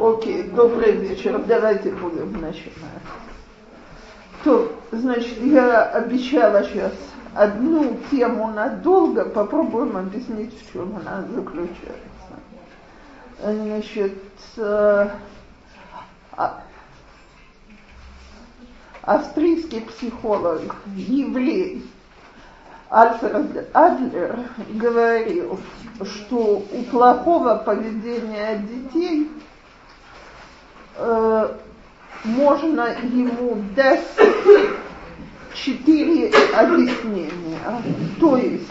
Окей, добрый вечер. Давайте будем начинать. То, значит, я обещала сейчас одну тему надолго, попробуем объяснить, в чем она заключается. Значит, э, а, австрийский психолог, еврей Альфред Адлер говорил, что у плохого поведения детей э, можно ему дать четыре объяснения. То есть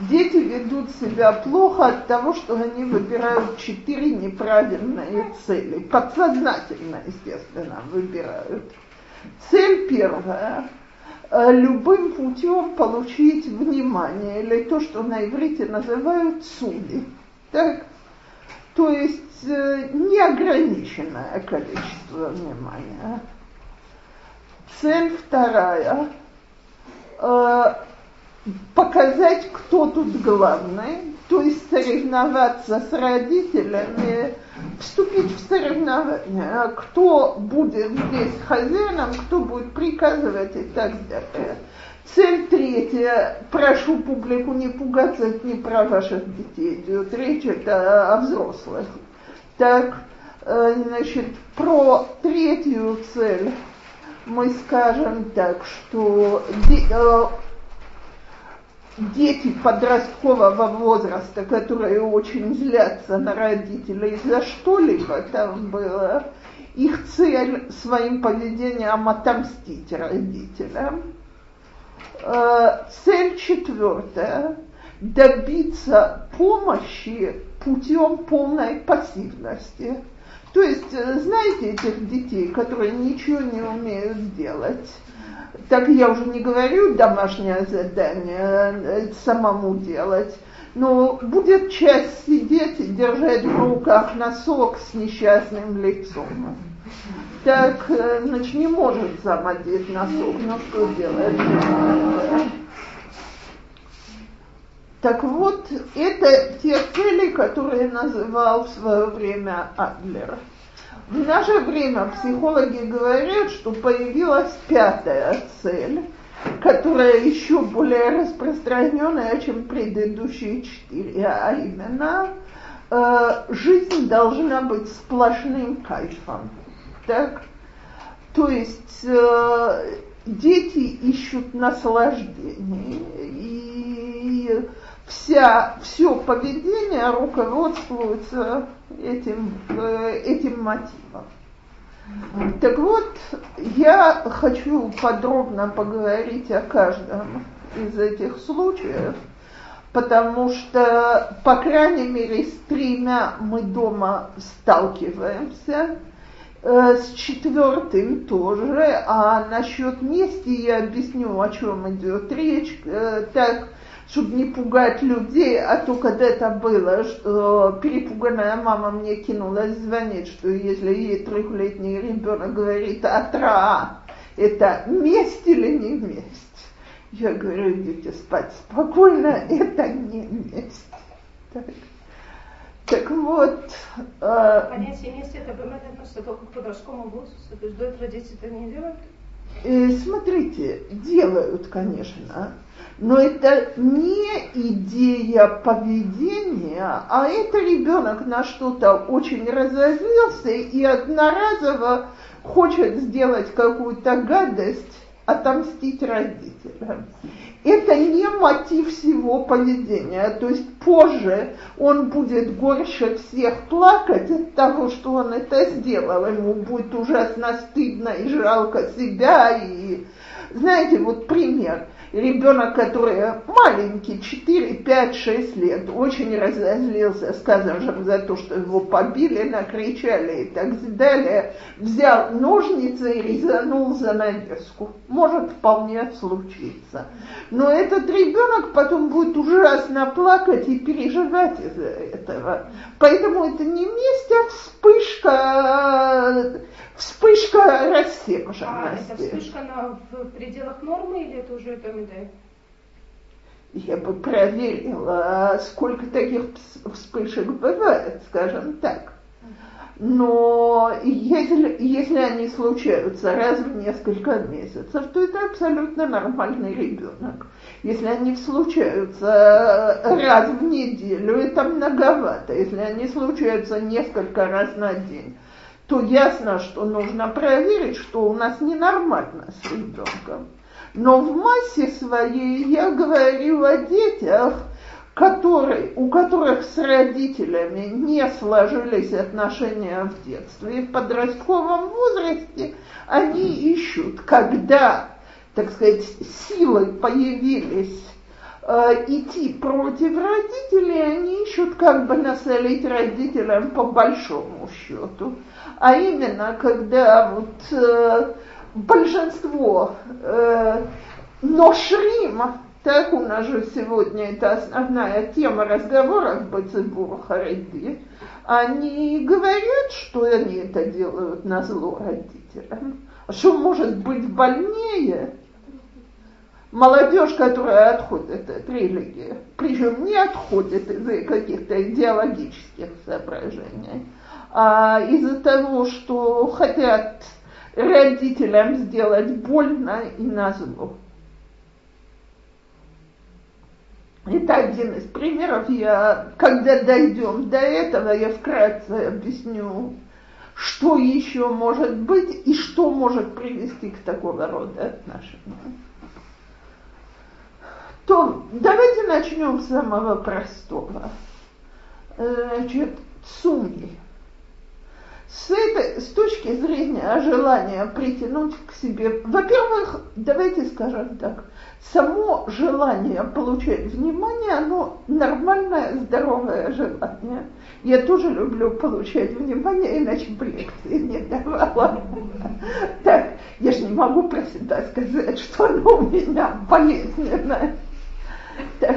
дети ведут себя плохо от того, что они выбирают четыре неправильные цели. Подсознательно, естественно, выбирают. Цель первая любым путем получить внимание, или то, что на иврите называют суди. Так? То есть э, неограниченное количество внимания. Цель вторая э, показать, кто тут главный, то есть соревноваться с родителями, вступить в соревнование, кто будет здесь хозяином, кто будет приказывать и так далее. Цель третья. Прошу публику не пугаться, это не про ваших детей идет речь, это о взрослых. Так, э, значит, про третью цель мы скажем так, что э, дети подросткового возраста, которые очень злятся на родителей за что-либо там было, их цель своим поведением отомстить родителям. Э, цель четвертая – добиться помощи путем полной пассивности. То есть, э, знаете этих детей, которые ничего не умеют делать? Так я уже не говорю домашнее задание, э, самому делать, но будет часть сидеть и держать в руках носок с несчастным лицом. Так, э, значит, не может сам носок, ну что делать? Так вот, это те цели, которые называл в свое время Адлер. В наше время психологи говорят, что появилась пятая цель, которая еще более распространенная, чем предыдущие четыре, а именно э, жизнь должна быть сплошным кайфом. Так? То есть э, дети ищут наслаждение, и вся, все поведение руководствуется этим, э, этим мотивом. Так вот, я хочу подробно поговорить о каждом из этих случаев, потому что, по крайней мере, с тремя мы дома сталкиваемся, э, с четвертым тоже, а насчет мести я объясню, о чем идет речь. Э, так, чтобы не пугать людей, а то когда это было, что перепуганная мама мне кинулась звонить, что если ей трехлетний ребенок говорит «атра», это месть или не месть? Я говорю, идите спать спокойно, это не месть. Так, так вот... Э, Понятие мести это бывает относится только к подростковому возрасту, то есть до этого дети это не делают? Э, смотрите, делают, конечно, но это не идея поведения, а это ребенок на что-то очень разозлился и одноразово хочет сделать какую-то гадость, отомстить родителям. Это не мотив всего поведения. То есть позже он будет горше всех плакать от того, что он это сделал. Ему будет ужасно стыдно и жалко себя. И знаете, вот пример – ребенок, который маленький, 4, 5, 6 лет, очень разозлился, скажем, за то, что его побили, накричали и так далее, взял ножницы и резанул занавеску. Может вполне случиться. Но этот ребенок потом будет ужасно плакать и переживать из-за этого. Поэтому это не месть, а вспышка вспышка рассерженности. А это вспышка на, в пределах нормы или это уже это медаль? я бы проверила, сколько таких вспышек бывает, скажем так. Но если, если они случаются раз в несколько месяцев, то это абсолютно нормальный ребенок. Если они случаются раз в неделю, это многовато. Если они случаются несколько раз на день, то ясно, что нужно проверить, что у нас ненормально с ребенком. Но в массе своей я говорю о детях, которые, у которых с родителями не сложились отношения в детстве, в подростковом возрасте они ищут, когда, так сказать, силы появились э, идти против родителей, они ищут, как бы насолить родителям по большому счету. А именно, когда вот э, большинство э, ношрим, так у нас же сегодня это основная тема разговора в Бацибур Хариди, они говорят, что они это делают на зло родителям. А что может быть больнее? Молодежь, которая отходит от религии, причем не отходит из-за каких-то идеологических соображений, а из-за того, что хотят родителям сделать больно и назло. Это один из примеров. Я, когда дойдем до этого, я вкратце объясню, что еще может быть и что может привести к такого рода отношениям. То давайте начнем с самого простого. Значит, цуми. С, этой, с точки зрения желания притянуть к себе, во-первых, давайте скажем так, само желание получать внимание, оно нормальное, здоровое желание. Я тоже люблю получать внимание, иначе бы лекции не давала. Так, я же не могу про себя сказать, что оно у меня болезненное. Так.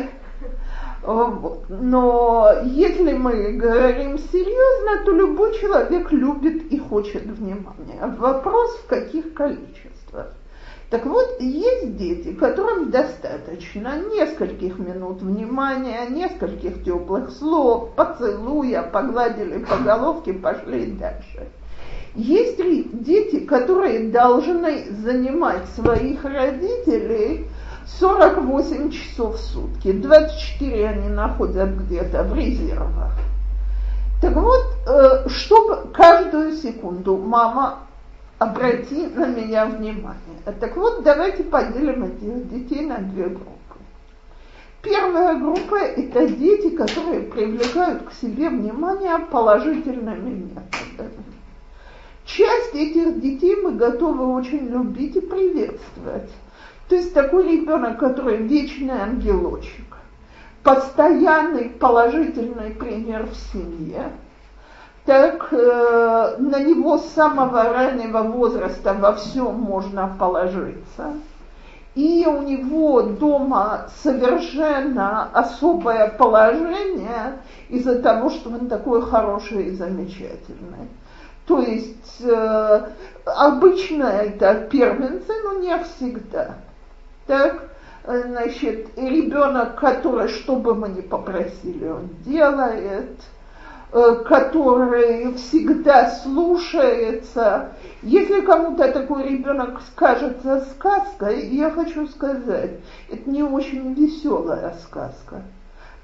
Вот. Но если мы говорим серьезно, то любой человек любит и хочет внимания. Вопрос в каких количествах. Так вот, есть дети, которым достаточно нескольких минут внимания, нескольких теплых слов, поцелуя, погладили по головке, пошли дальше. Есть ли дети, которые должны занимать своих родителей 48 часов в сутки, 24 они находят где-то в резервах. Так вот, э, чтобы каждую секунду мама обрати на меня внимание. Так вот, давайте поделим этих детей на две группы. Первая группа – это дети, которые привлекают к себе внимание положительными методами. Часть этих детей мы готовы очень любить и приветствовать. То есть такой ребенок, который вечный ангелочек, постоянный положительный пример в семье – так э, на него с самого раннего возраста во всем можно положиться. И у него дома совершенно особое положение из-за того, что он такой хороший и замечательный. То есть э, обычно это первенцы, но не всегда. Так, значит, ребенок, который, что бы мы ни попросили, он делает – Э, который всегда слушается. Если кому-то такой ребенок скажется сказкой, я хочу сказать, это не очень веселая сказка,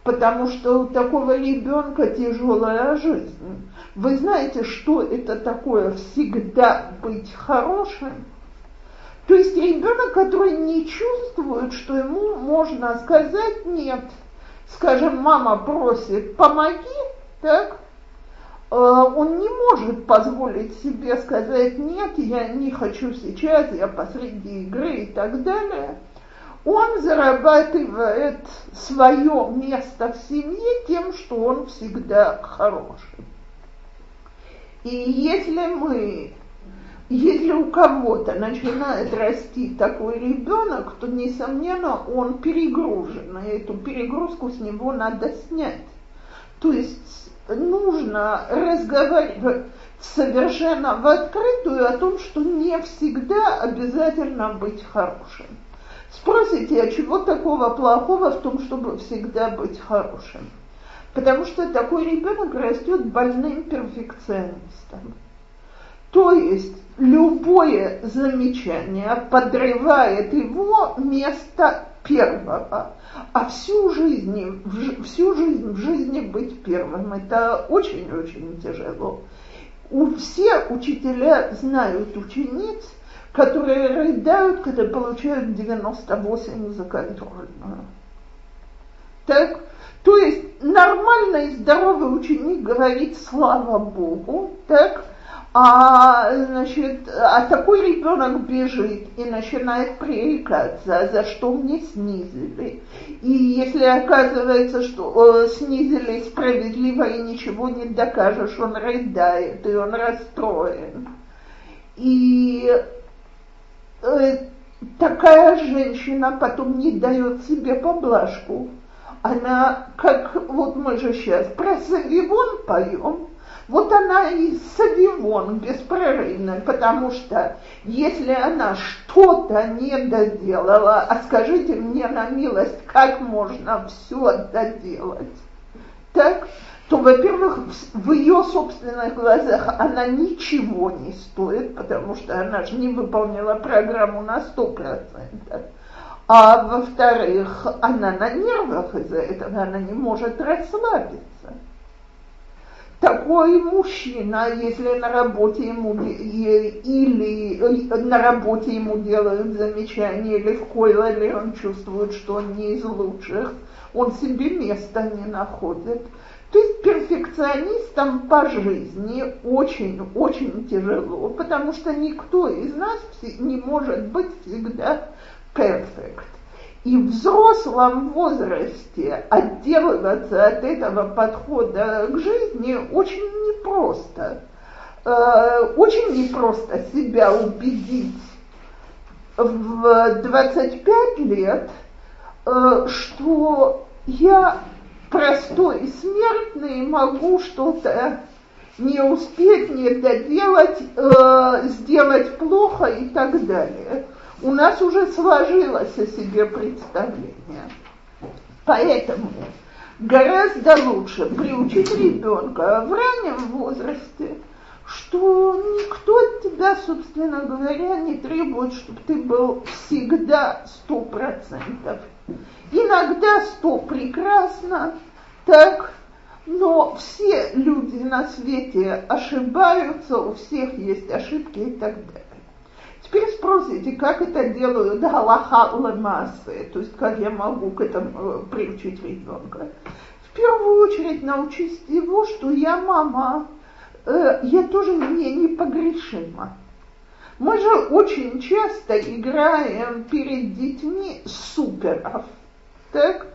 потому что у такого ребенка тяжелая жизнь. Вы знаете, что это такое всегда быть хорошим? То есть ребенок, который не чувствует, что ему можно сказать нет. Скажем, мама просит, помоги, так, э, он не может позволить себе сказать нет, я не хочу сейчас, я посреди игры и так далее. Он зарабатывает свое место в семье тем, что он всегда хороший. И если мы, если у кого-то начинает расти такой ребенок, то, несомненно, он перегружен, и эту перегрузку с него надо снять. То есть нужно разговаривать совершенно в открытую о том, что не всегда обязательно быть хорошим. Спросите, а чего такого плохого в том, чтобы всегда быть хорошим? Потому что такой ребенок растет больным перфекционистом. То есть любое замечание подрывает его место первого. А всю жизнь, всю жизнь в жизни быть первым, это очень-очень тяжело. У все учителя знают учениц, которые рыдают, когда получают 98 за контрольную. Так, то есть нормальный здоровый ученик говорит «слава Богу», так, а, значит, а такой ребенок бежит и начинает пререкаться, за что мне снизили. И если оказывается, что э, снизили справедливо и ничего не докажешь, он рыдает, и он расстроен. И э, такая женщина потом не дает себе поблажку. Она, как вот мы же сейчас про Савивон поем, вот она и Савивон беспрерывно, потому что если она что-то не доделала, а скажите мне на милость, как можно все доделать, так, то, во-первых, в ее собственных глазах она ничего не стоит, потому что она же не выполнила программу на сто процентов. А во-вторых, она на нервах из-за этого, она не может расслабиться такой мужчина, если на работе ему или э, на работе ему делают замечания, или в Койлере он чувствует, что он не из лучших, он себе места не находит. То есть перфекционистам по жизни очень-очень тяжело, потому что никто из нас не может быть всегда перфект. И в взрослом возрасте отделываться от этого подхода к жизни очень непросто. Э, очень непросто себя убедить в 25 лет, э, что я простой смертный могу что-то не успеть, не доделать, э, сделать плохо и так далее у нас уже сложилось о себе представление. Поэтому гораздо лучше приучить ребенка в раннем возрасте, что никто от тебя, собственно говоря, не требует, чтобы ты был всегда сто процентов. Иногда сто прекрасно, так, но все люди на свете ошибаются, у всех есть ошибки и так далее. Теперь спросите, как это делают галаха ламасы, то есть как я могу к этому э, приучить ребенка. В первую очередь научись его, что я мама, э, я тоже не непогрешима. Мы же очень часто играем перед детьми суперов. Так?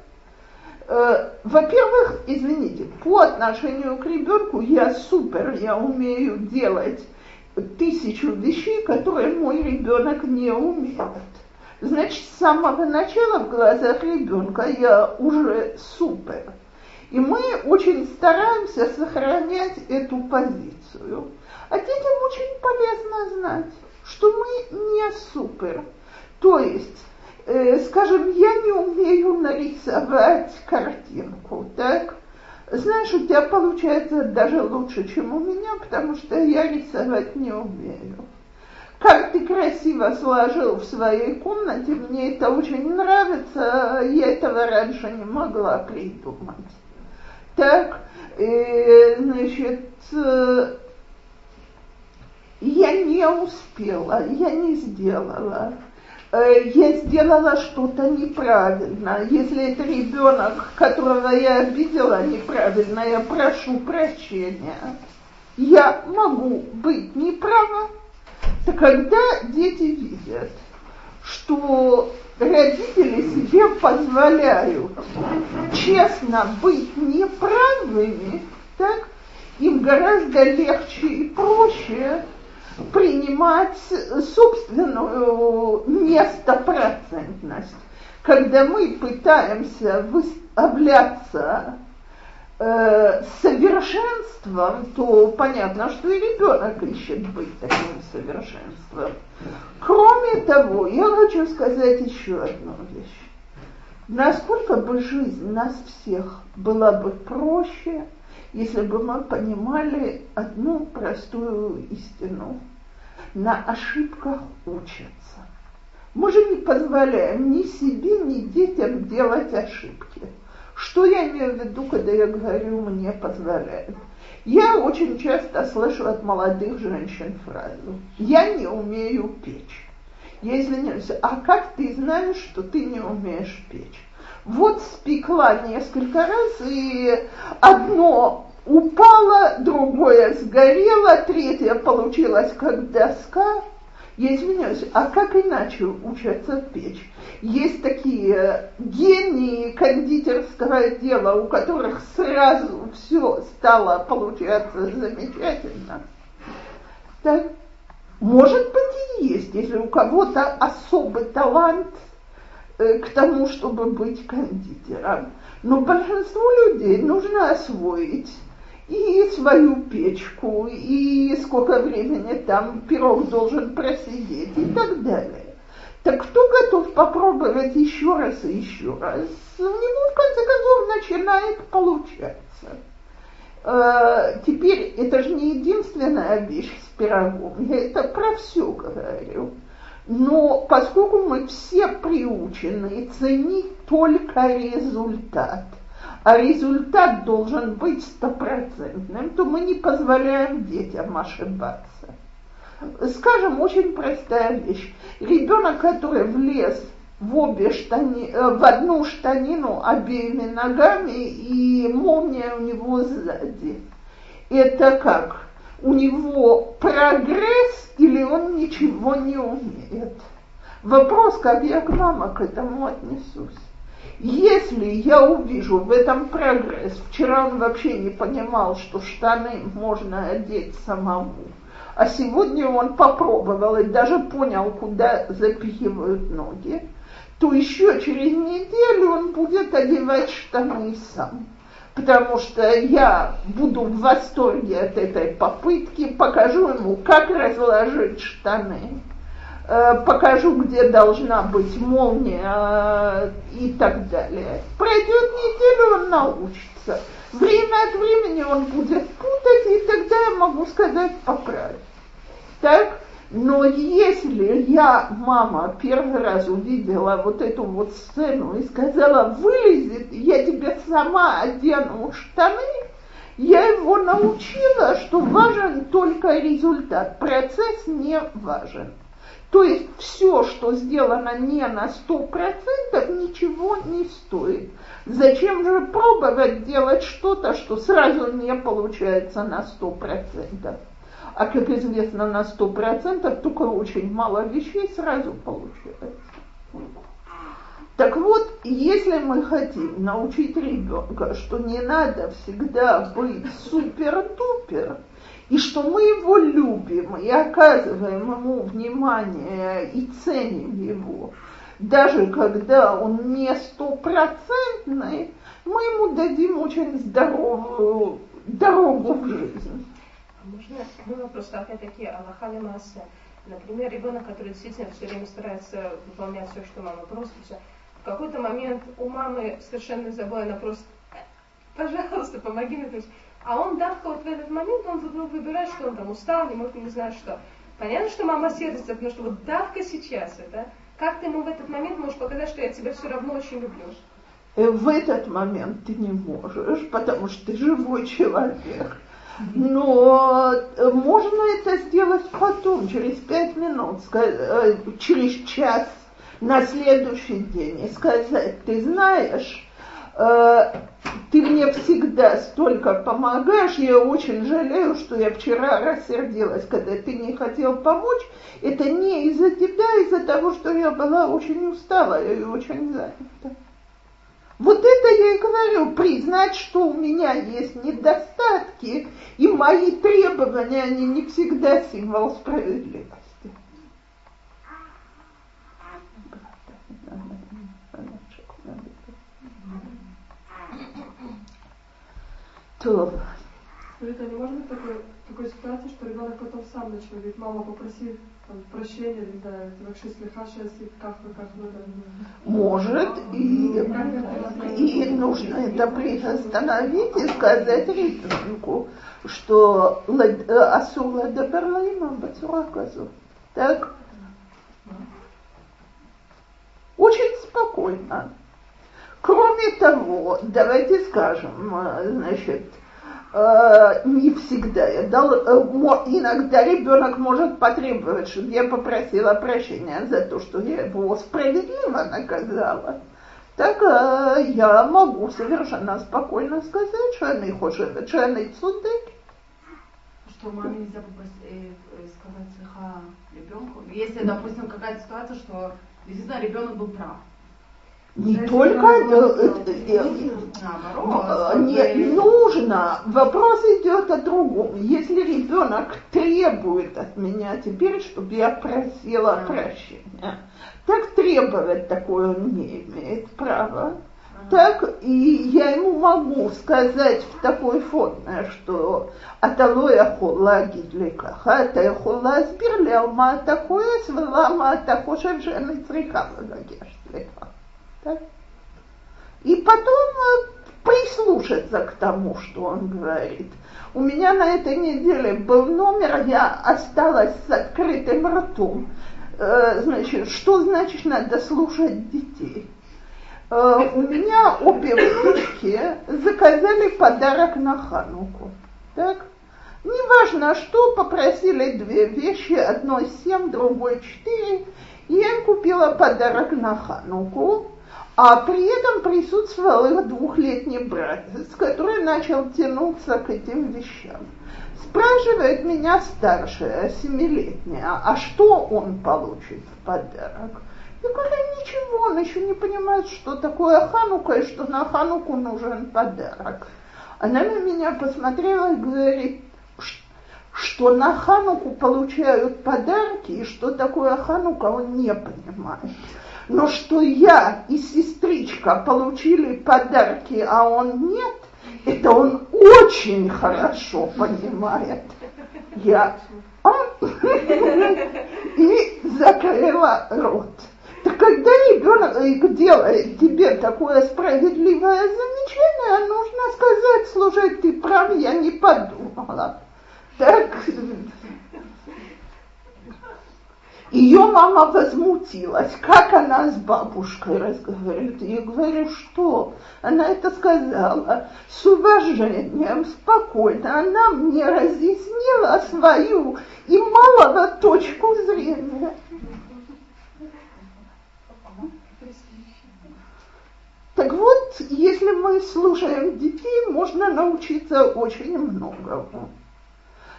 Э, во-первых, извините, по отношению к ребенку я супер, я умею делать тысячу вещей, которые мой ребенок не умеет. Значит, с самого начала в глазах ребенка я уже супер. И мы очень стараемся сохранять эту позицию. А детям очень полезно знать, что мы не супер. То есть, э, скажем, я не умею нарисовать картинку, так? Знаешь, у тебя получается даже лучше, чем у меня, потому что я рисовать не умею. Как ты красиво сложил в своей комнате, мне это очень нравится, я этого раньше не могла придумать. Так, э, значит, э, я не успела, я не сделала. Э, я сделала что-то неправильно. Если это ребенок, которого я обидела неправильно, я прошу прощения. Я могу быть неправа. То когда дети видят, что родители себе позволяют честно быть неправыми, так, им гораздо легче и проще принимать собственную местопроцентность. Когда мы пытаемся выставляться э, совершенством, то понятно, что и ребенок ищет быть таким совершенством. Кроме того, я хочу сказать еще одну вещь. Насколько бы жизнь нас всех была бы проще, если бы мы понимали одну простую истину. На ошибках учатся. Мы же не позволяем ни себе, ни детям делать ошибки. Что я имею в виду, когда я говорю «мне позволяют»? Я очень часто слышу от молодых женщин фразу «я не умею печь». Я извиняюсь, а как ты знаешь, что ты не умеешь печь? Вот спекла несколько раз, и одно упало, другое сгорело, третье получилось как доска. Я извиняюсь, а как иначе учатся печь? Есть такие гении кондитерского дела, у которых сразу все стало получаться замечательно. Так, может быть и есть, если у кого-то особый талант к тому, чтобы быть кондитером. Но большинству людей нужно освоить и свою печку, и сколько времени там пирог должен просидеть и так далее. Так кто готов попробовать еще раз и еще раз? У него в конце концов начинает получаться. Э, теперь это же не единственная вещь с пирогом, я это про все говорю. Но поскольку мы все приучены ценить только результат, а результат должен быть стопроцентным, то мы не позволяем детям ошибаться. Скажем, очень простая вещь. Ребенок, который влез в обе штани, э, в одну штанину обеими ногами и молния у него сзади. Это как? У него прогресс или он ничего не умеет? Вопрос, как я к мама к этому отнесусь. Если я увижу в этом прогресс, вчера он вообще не понимал, что штаны можно одеть самому, а сегодня он попробовал и даже понял, куда запихивают ноги, то еще через неделю он будет одевать штаны сам. Потому что я буду в восторге от этой попытки, покажу ему, как разложить штаны, э, покажу, где должна быть молния э, и так далее. Пройдет неделю, он научится. Время от времени он будет путать, и тогда я могу сказать поправить. Так? Но если я, мама, первый раз увидела вот эту вот сцену и сказала, вылезет, я тебе сама одену штаны, я его научила, что важен только результат, процесс не важен. То есть все, что сделано не на сто процентов, ничего не стоит. Зачем же пробовать делать что-то, что сразу не получается на сто процентов? А как известно на сто процентов, только очень мало вещей сразу получается. Так вот, если мы хотим научить ребенка, что не надо всегда быть супер-дупер, и что мы его любим и оказываем ему внимание и ценим его, даже когда он не стопроцентный, мы ему дадим очень здоровую дорогу в жизнь. Можно ну, вопрос, опять-таки, Аллаха Масса. Например, ребенок, который действительно все время старается выполнять все, что мама просит, все. в какой-то момент у мамы совершенно забыла, она просто, пожалуйста, помоги мне. А он давка вот в этот момент, он вдруг выбирает, что он там устал, не может, не знаю что. Понятно, что мама сердится, потому что вот давка сейчас, это, как ты ему в этот момент можешь показать, что я тебя все равно очень люблю? Э, в этот момент ты не можешь, потому что ты живой человек. Но э, можно это сделать потом, через пять минут, э, через час, на следующий день, и сказать, ты знаешь, Э, ты мне всегда столько помогаешь, я очень жалею, что я вчера рассердилась, когда ты не хотел помочь. Это не из-за тебя, а из-за того, что я была очень устала и очень занята. Вот это я и говорю, признать, что у меня есть недостатки, и мои требования, они не всегда символ справедливости. То. Это не может быть такой, такой ситуации, что ребенок потом сам начал говорить, мама, попроси там, прощения, да, вы. Может, и, и нужно это приостановить и сказать ребенку, что асула доберлаима бацура Так? Очень спокойно. Кроме того, давайте скажем, значит, э, не всегда. Я дал, э, иногда ребенок может потребовать, чтобы я попросила прощения за то, что я его справедливо наказала. Так э, я могу совершенно спокойно сказать, что они хочет, что они цудык. Что маме нельзя сказать ребенку? Если, допустим, какая-то ситуация, что действительно ребенок был прав. Не только э, э, э, не нужно. Вопрос идет о другом. Если ребенок требует от меня теперь, чтобы я просила прощения, так требовать такое он не имеет права. Так и я ему могу сказать в такой форме, что аталоя хола гидликаха, это хола сбирлял ма такое свела ма такое жены црикава гагешлика. Так? И потом э, прислушаться к тому, что он говорит. У меня на этой неделе был номер, я осталась с открытым ртом. Э, значит, что значит надо слушать детей? Э, у меня обе внучки заказали подарок на Хануку. Так? Неважно что, попросили две вещи, одной семь, другой четыре. Я купила подарок на Хануку. А при этом присутствовал их двухлетний братец, который начал тянуться к этим вещам. Спрашивает меня старшая, семилетняя, а что он получит в подарок? Я говорю, ничего, он еще не понимает, что такое Ханука и что на Хануку нужен подарок. Она на меня посмотрела и говорит, что на Хануку получают подарки, и что такое Ханука, он не понимает. Но что я и сестричка получили подарки, а он нет, это он очень хорошо понимает. Я а? и закрыла рот. Так когда ребенок делает тебе такое справедливое замечание, нужно сказать, слушай, ты прав, я не подумала. Так ее мама возмутилась, как она с бабушкой разговаривает. Я говорю, что? Она это сказала с уважением, спокойно. Она мне разъяснила свою и малого точку зрения. Так вот, если мы слушаем детей, можно научиться очень многому.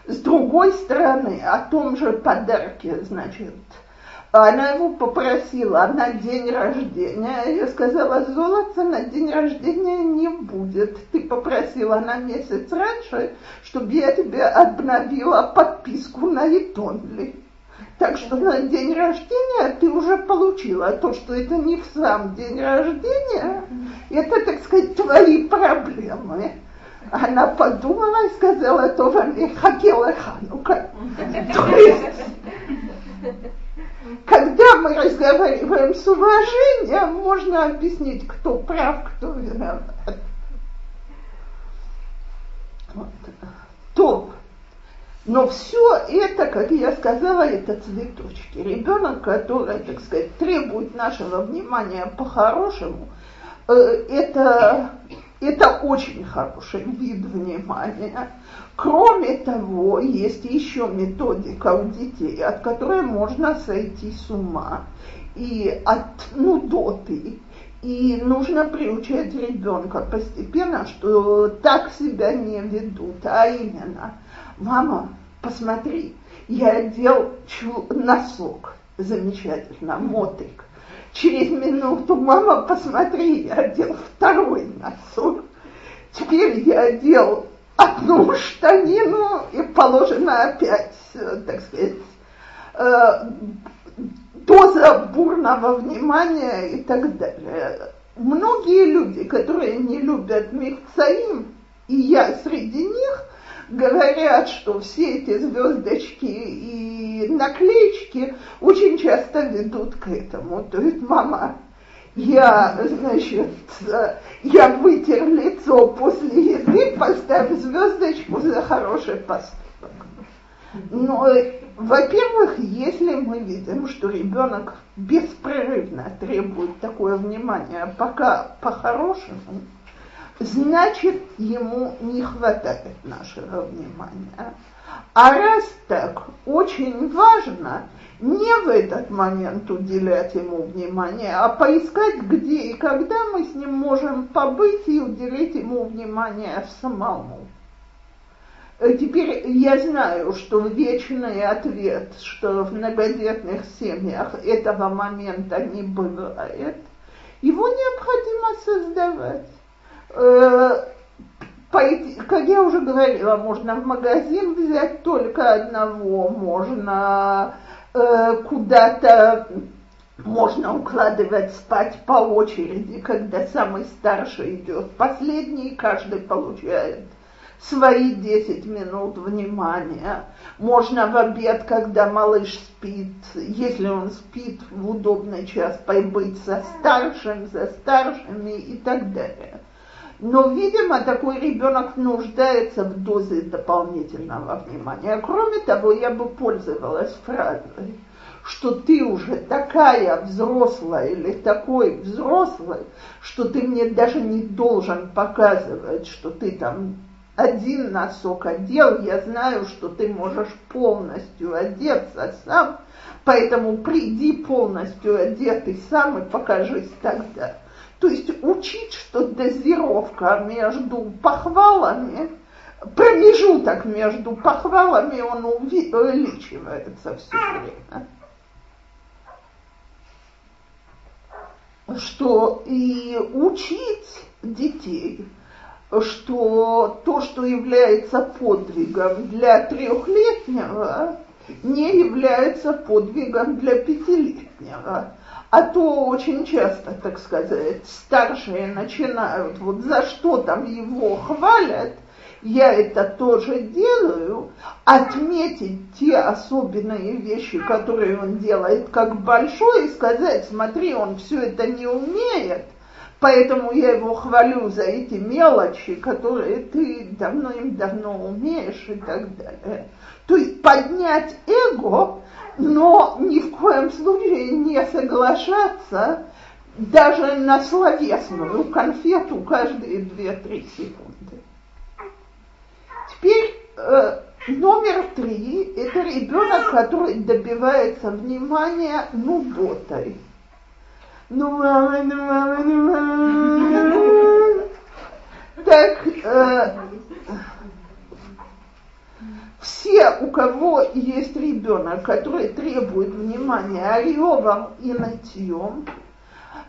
С другой стороны, о том же подарке, значит, она его попросила на день рождения. Я сказала, золота на день рождения не будет. Ты попросила на месяц раньше, чтобы я тебе обновила подписку на Итонли. Так что на день рождения ты уже получила то, что это не в сам день рождения, это, так сказать, твои проблемы. Она подумала и сказала, тоже не хотела Ханука. То есть, когда мы разговариваем с уважением, можно объяснить, кто прав, кто виноват. Вот. То. Но все это, как я сказала, это цветочки. Ребенок, который, так сказать, требует нашего внимания по-хорошему, э, это это очень хороший вид внимания. Кроме того, есть еще методика у детей, от которой можно сойти с ума и от нудоты. И нужно приучать ребенка постепенно, что так себя не ведут, а именно, мама, посмотри, я одел носок, замечательно, мотик. Через минуту, мама, посмотри, я одел второй носок. Теперь я одел одну штанину и положено опять, так сказать, э, доза бурного внимания и так далее. Многие люди, которые не любят михцаим, и я среди говорят, что все эти звездочки и наклеечки очень часто ведут к этому. То есть мама, я, значит, я вытер лицо после еды, поставь звездочку за хороший поступок. Но, во-первых, если мы видим, что ребенок беспрерывно требует такое внимание, пока по-хорошему, значит, ему не хватает нашего внимания. А раз так, очень важно не в этот момент уделять ему внимание, а поискать, где и когда мы с ним можем побыть и уделить ему внимание самому. Э, теперь я знаю, что вечный ответ, что в многодетных семьях этого момента не бывает, его необходимо создавать. Как я уже говорила, можно в магазин взять только одного, можно э, куда-то, можно укладывать спать по очереди, когда самый старший идет последний, каждый получает свои 10 минут внимания. Можно в обед, когда малыш спит, если он спит в удобный час, побыть со старшим, со старшими и так далее. Но, видимо, такой ребенок нуждается в дозе дополнительного внимания. Кроме того, я бы пользовалась фразой, что ты уже такая взрослая или такой взрослый, что ты мне даже не должен показывать, что ты там один носок одел, я знаю, что ты можешь полностью одеться сам, поэтому приди полностью одетый сам и покажись тогда. То есть учить, что дозировка между похвалами, промежуток между похвалами, он увеличивается все время. Что и учить детей – что то, что является подвигом для трехлетнего, не является подвигом для пятилетнего. А то очень часто, так сказать, старшие начинают, вот за что там его хвалят, я это тоже делаю, отметить те особенные вещи, которые он делает как большой, и сказать, смотри, он все это не умеет, Поэтому я его хвалю за эти мелочи, которые ты давно-давно умеешь и так далее. То есть поднять эго, но ни в коем случае не соглашаться даже на словесную конфету каждые 2-3 секунды. Теперь э, номер три – это ребенок, который добивается внимания нуботой. Ну, мама, ну, мама, ну, мама. Так, э, все, у кого есть ребенок, который требует внимания ревом и нытьем,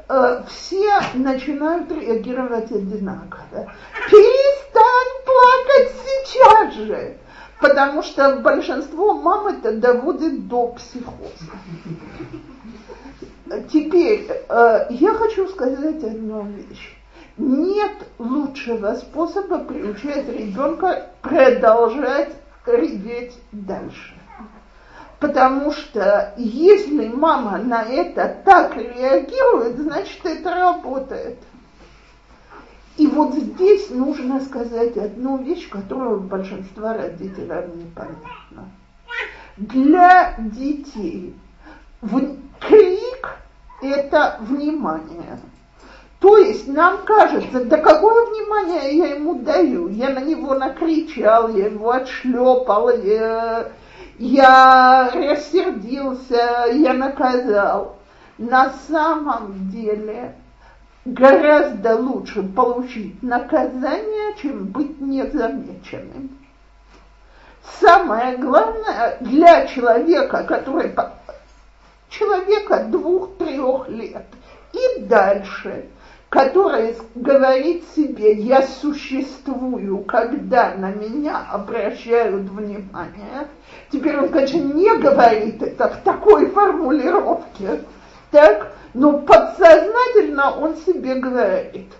э, все начинают реагировать одинаково. Перестань плакать сейчас же, потому что большинство мам это доводит до психоза. Теперь э, я хочу сказать одну вещь. Нет лучшего способа приучать ребенка продолжать реветь дальше. Потому что если мама на это так реагирует, значит это работает. И вот здесь нужно сказать одну вещь, которую большинство родителей непонятна. Для детей крик – это внимание. То есть нам кажется, да какое внимание я ему даю? Я на него накричал, я его отшлепал, я, я рассердился, я наказал. На самом деле гораздо лучше получить наказание, чем быть незамеченным. Самое главное для человека, который человека двух-трех лет и дальше, который говорит себе, я существую, когда на меня обращают внимание. Теперь он, конечно, не говорит это в такой формулировке, так, но подсознательно он себе говорит,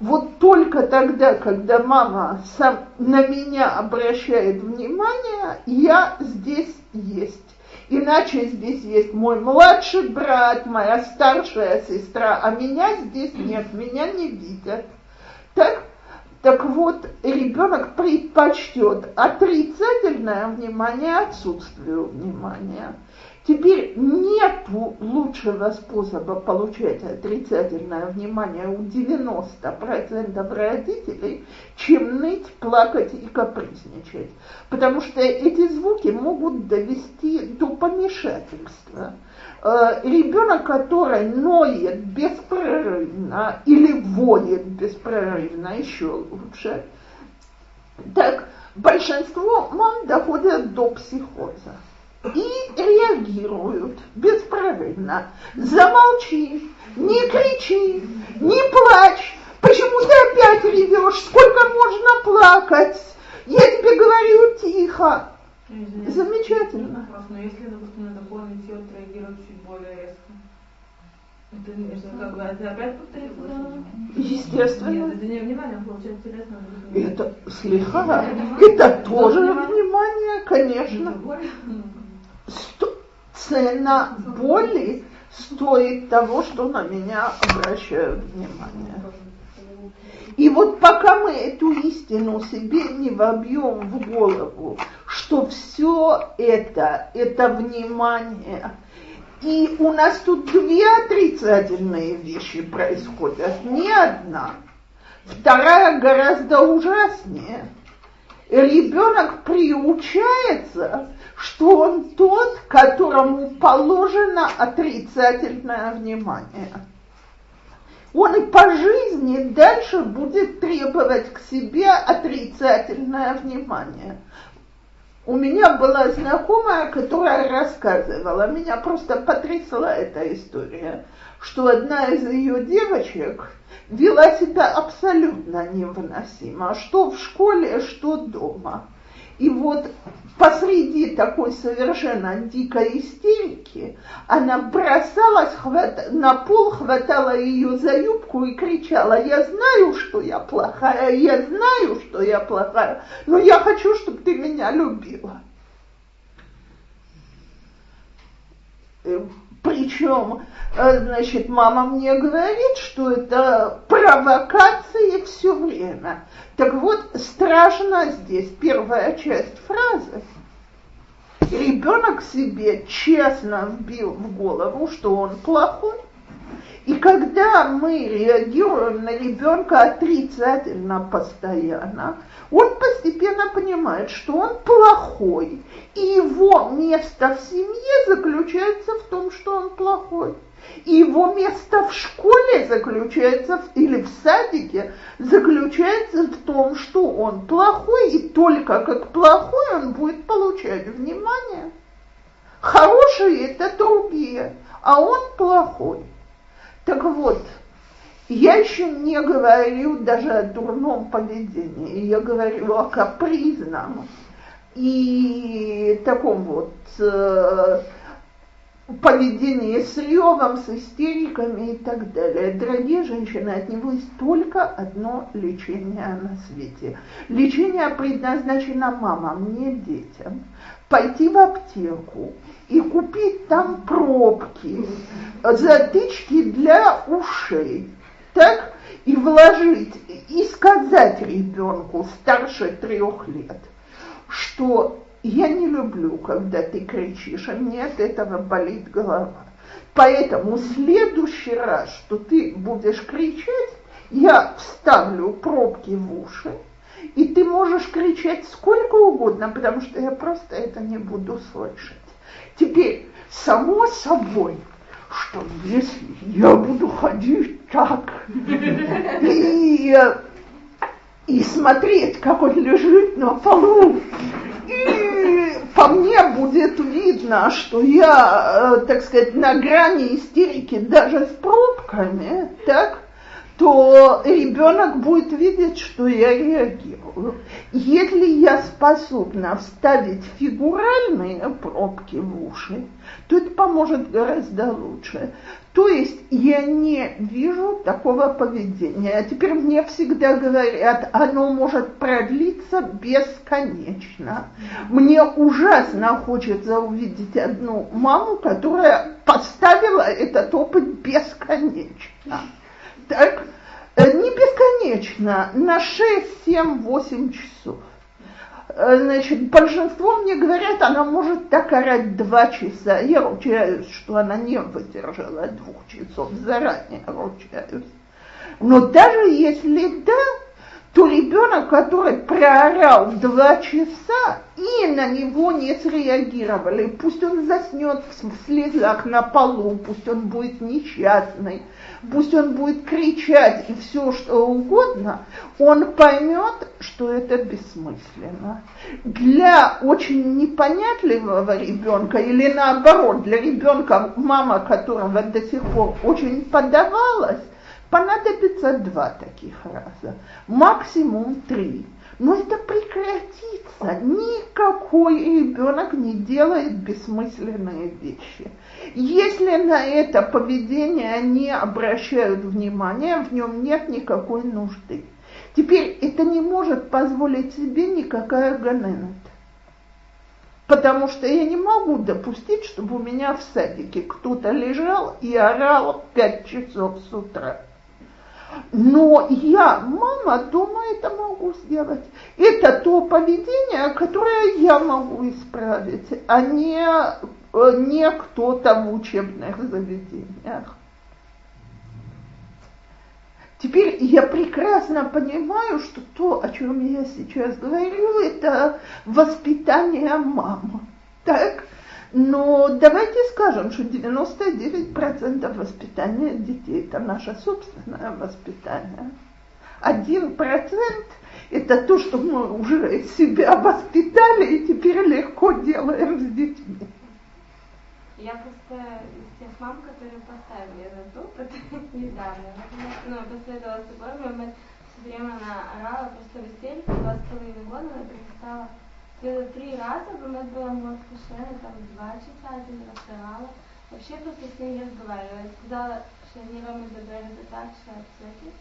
вот только тогда, когда мама сам на меня обращает внимание, я здесь есть. Иначе здесь есть мой младший брат, моя старшая сестра, а меня здесь нет, меня не видят. Так, так вот, ребенок предпочтет отрицательное внимание отсутствию внимания. Теперь нет лучшего способа получать отрицательное внимание у 90% родителей, чем ныть, плакать и капризничать. Потому что эти звуки могут довести до помешательства. Э, ребенок, который ноет беспрерывно или воет беспрерывно, еще лучше, так большинство мам доходят до психоза и реагируют беспрерывно. Замолчи, не кричи, не плачь. Почему ты опять ревешь? Сколько можно плакать? Я тебе говорю тихо. Извините, Замечательно. Но если, допустим, на такое нытье реагирует чуть более резко, это, это как бы это опять повторится? Естественно. Нет, это не внимание, получается интересно. Это слегка. Это тоже внимание, конечно сто, цена боли стоит того, что на меня обращают внимание. И вот пока мы эту истину себе не вобьем в голову, что все это, это внимание, и у нас тут две отрицательные вещи происходят, не одна. Вторая гораздо ужаснее. Ребенок приучается что он тот, которому положено отрицательное внимание. Он и по жизни дальше будет требовать к себе отрицательное внимание. У меня была знакомая, которая рассказывала, меня просто потрясла эта история, что одна из ее девочек вела себя абсолютно невыносимо, что в школе, что дома. И вот посреди такой совершенно дикой истерики она бросалась хват... на пол, хватала ее за юбку и кричала, я знаю, что я плохая, я знаю, что я плохая, но я хочу, чтобы ты меня любила. Э, Причем, э, значит, мама мне говорит, что это провокации все время. Так вот, страшно здесь первая часть фразы. Ребенок себе честно вбил в голову, что он плохой. И когда мы реагируем на ребенка отрицательно постоянно, он постепенно понимает, что он плохой, и его место в семье заключается в том, что он плохой. Его место в школе заключается, или в садике, заключается в том, что он плохой, и только как плохой он будет получать внимание. Хорошие это другие, а он плохой. Так вот, я еще не говорю даже о дурном поведении, я говорю о капризном и таком вот э, поведении с ревом, с истериками и так далее. Дорогие женщины, от него есть только одно лечение на свете. Лечение предназначено мамам, не детям. Пойти в аптеку и купить там пробки, затычки для ушей так, и вложить, и сказать ребенку старше трех лет, что я не люблю, когда ты кричишь, а мне от этого болит голова. Поэтому в следующий раз, что ты будешь кричать, я вставлю пробки в уши, и ты можешь кричать сколько угодно, потому что я просто это не буду слышать. Теперь, само собой, что если я буду ходить так и, и смотреть, как он лежит на полу, и по мне будет видно, что я, э, так сказать, на грани истерики даже с пробками, так, то ребенок будет видеть, что я реагирую. Если я способна вставить фигуральные пробки в уши, то это поможет гораздо лучше. То есть я не вижу такого поведения. А теперь мне всегда говорят, оно может продлиться бесконечно. Мне ужасно хочется увидеть одну маму, которая поставила этот опыт бесконечно. Так, э, не бесконечно, на 6, 7, 8 часов. Э, значит, большинство мне говорят, она может так орать два часа. Я ручаюсь, что она не выдержала двух часов, заранее ручаюсь. Но даже если да, то ребенок, который проорал два часа, и на него не среагировали, пусть он заснет в слезах на полу, пусть он будет несчастный, пусть он будет кричать и все что угодно, он поймет, что это бессмысленно. Для очень непонятливого ребенка или наоборот, для ребенка, мама которого до сих пор очень подавалась, понадобится два таких раза, максимум три. Но это прекратится. Никакой ребенок не делает бессмысленные вещи. Если на это поведение они обращают внимание, в нем нет никакой нужды. Теперь это не может позволить себе никакая ганенет. Потому что я не могу допустить, чтобы у меня в садике кто-то лежал и орал пять часов с утра. Но я, мама, дома это могу сделать. Это то поведение, которое я могу исправить, а не, не кто-то в учебных заведениях. Теперь я прекрасно понимаю, что то, о чем я сейчас говорю, это воспитание мамы. Так? Но давайте скажем, что 99% воспитания детей – это наше собственное воспитание. Один процент – это то, что мы уже себя воспитали и теперь легко делаем с детьми. Я просто из тех мам, которые поставили этот опыт недавно. Ну, последовала с тобой, мама все время она орала просто в истерике, два с половиной года она перестала Сделала три раза, бывает была мозг там два часа, один рассказала. Вообще просто с ней не разговаривала. Сказала, что они Роме говорят так, что отсеки.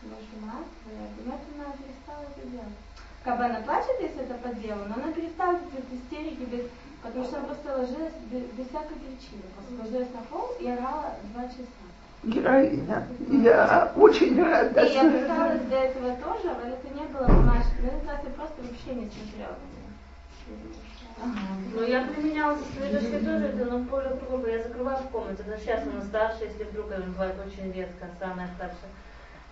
Боже мать, думаю, она перестала это делать. Как бы она плачет, если это по делу, но она перестала эти истерики, без, потому что она просто ложилась без, без всякой причины. Просто ложилась на пол и орала два часа. Героиня. Я очень рада. И я пыталась до этого тоже, но это не было домашним. Но этот раз я просто вообще не смотрела. Ну, я применяла со своей дочкой тоже это, но более грубо. Я закрываю в комнате, потому сейчас она старшая, если вдруг она бывает очень редко, самая старшая.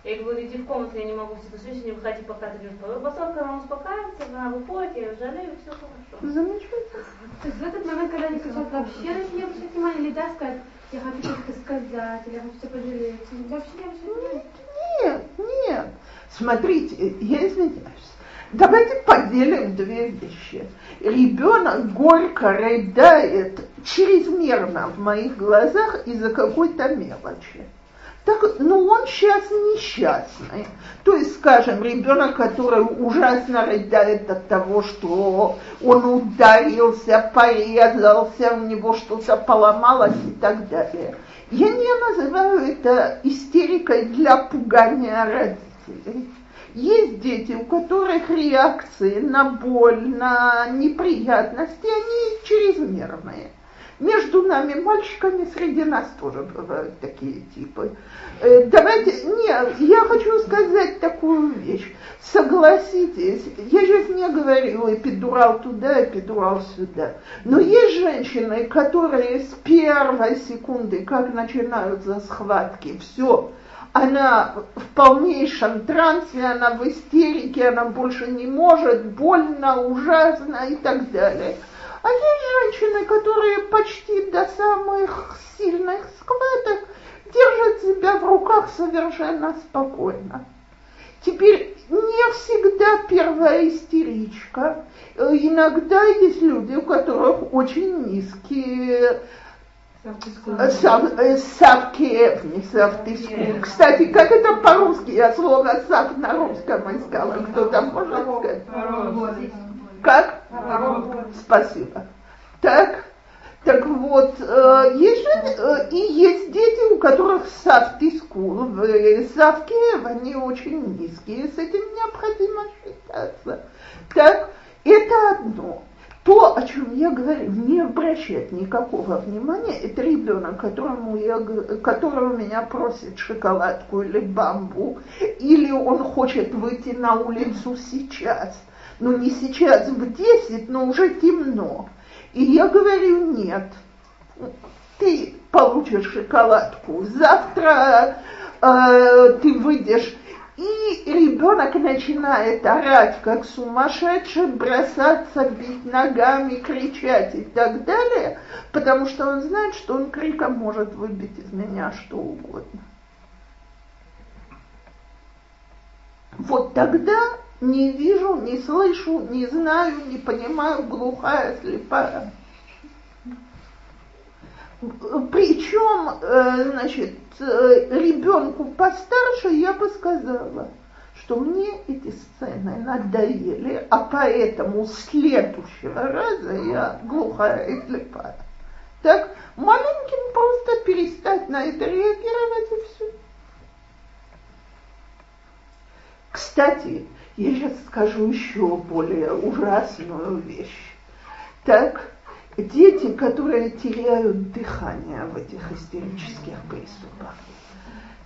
Я говорю, иди в комнату, я не могу все слышать, не выходи, пока ты не в Потом, когда он успокаивается, она выходит, я ее жалею, все хорошо. Замечательно. То есть в этот момент, когда они хотят вообще на себя обращать внимание, или да, сказать, я хочу что-то сказать, или я хочу тебя пожалеть, вообще не обращать Нет, нет. Смотрите, я извиняюсь. Давайте поделим две вещи. Ребенок горько рыдает чрезмерно в моих глазах из-за какой-то мелочи. Так, ну он сейчас несчастный. То есть, скажем, ребенок, который ужасно рыдает от того, что он ударился, порезался, у него что-то поломалось и так далее. Я не называю это истерикой для пугания родителей. Есть дети, у которых реакции на боль, на неприятности, они чрезмерные. Между нами, мальчиками, среди нас тоже бывают такие типы. Э, давайте, нет, я хочу сказать такую вещь. Согласитесь, я сейчас не говорю эпидурал туда, эпидурал сюда. Но есть женщины, которые с первой секунды, как начинаются схватки, все, она в полнейшем трансе, она в истерике, она больше не может, больно, ужасно и так далее. А есть женщины, которые почти до самых сильных схваток держат себя в руках совершенно спокойно. Теперь не всегда первая истеричка. Иногда есть люди, у которых очень низкие Сав, э, Савкиев, не Савтискун. Кстати, как это по-русски? Я слово Сав на русском искала. Кто-то может сказать? Как? Спасибо. Так, так вот, э, есть же, э, и есть дети, у которых савтискул, савки, они очень низкие, с этим необходимо считаться. Так, это одно. То, о чем я говорю, не обращать никакого внимания, это ребенок, которому я, которого меня просит шоколадку или бамбу, или он хочет выйти на улицу сейчас, ну не сейчас в 10, но уже темно. И я говорю, нет, ты получишь шоколадку, завтра э, ты выйдешь и ребенок начинает орать, как сумасшедший, бросаться, бить ногами, кричать и так далее, потому что он знает, что он криком может выбить из меня что угодно. Вот тогда не вижу, не слышу, не знаю, не понимаю, глухая, слепая. Причем, э, значит, э, ребенку постарше я бы сказала, что мне эти сцены надоели, а поэтому следующего раза я глухая и слепая. Так, маленьким просто перестать на это реагировать и все. Кстати, я сейчас скажу еще более ужасную вещь. Так, дети, которые теряют дыхание в этих истерических приступах.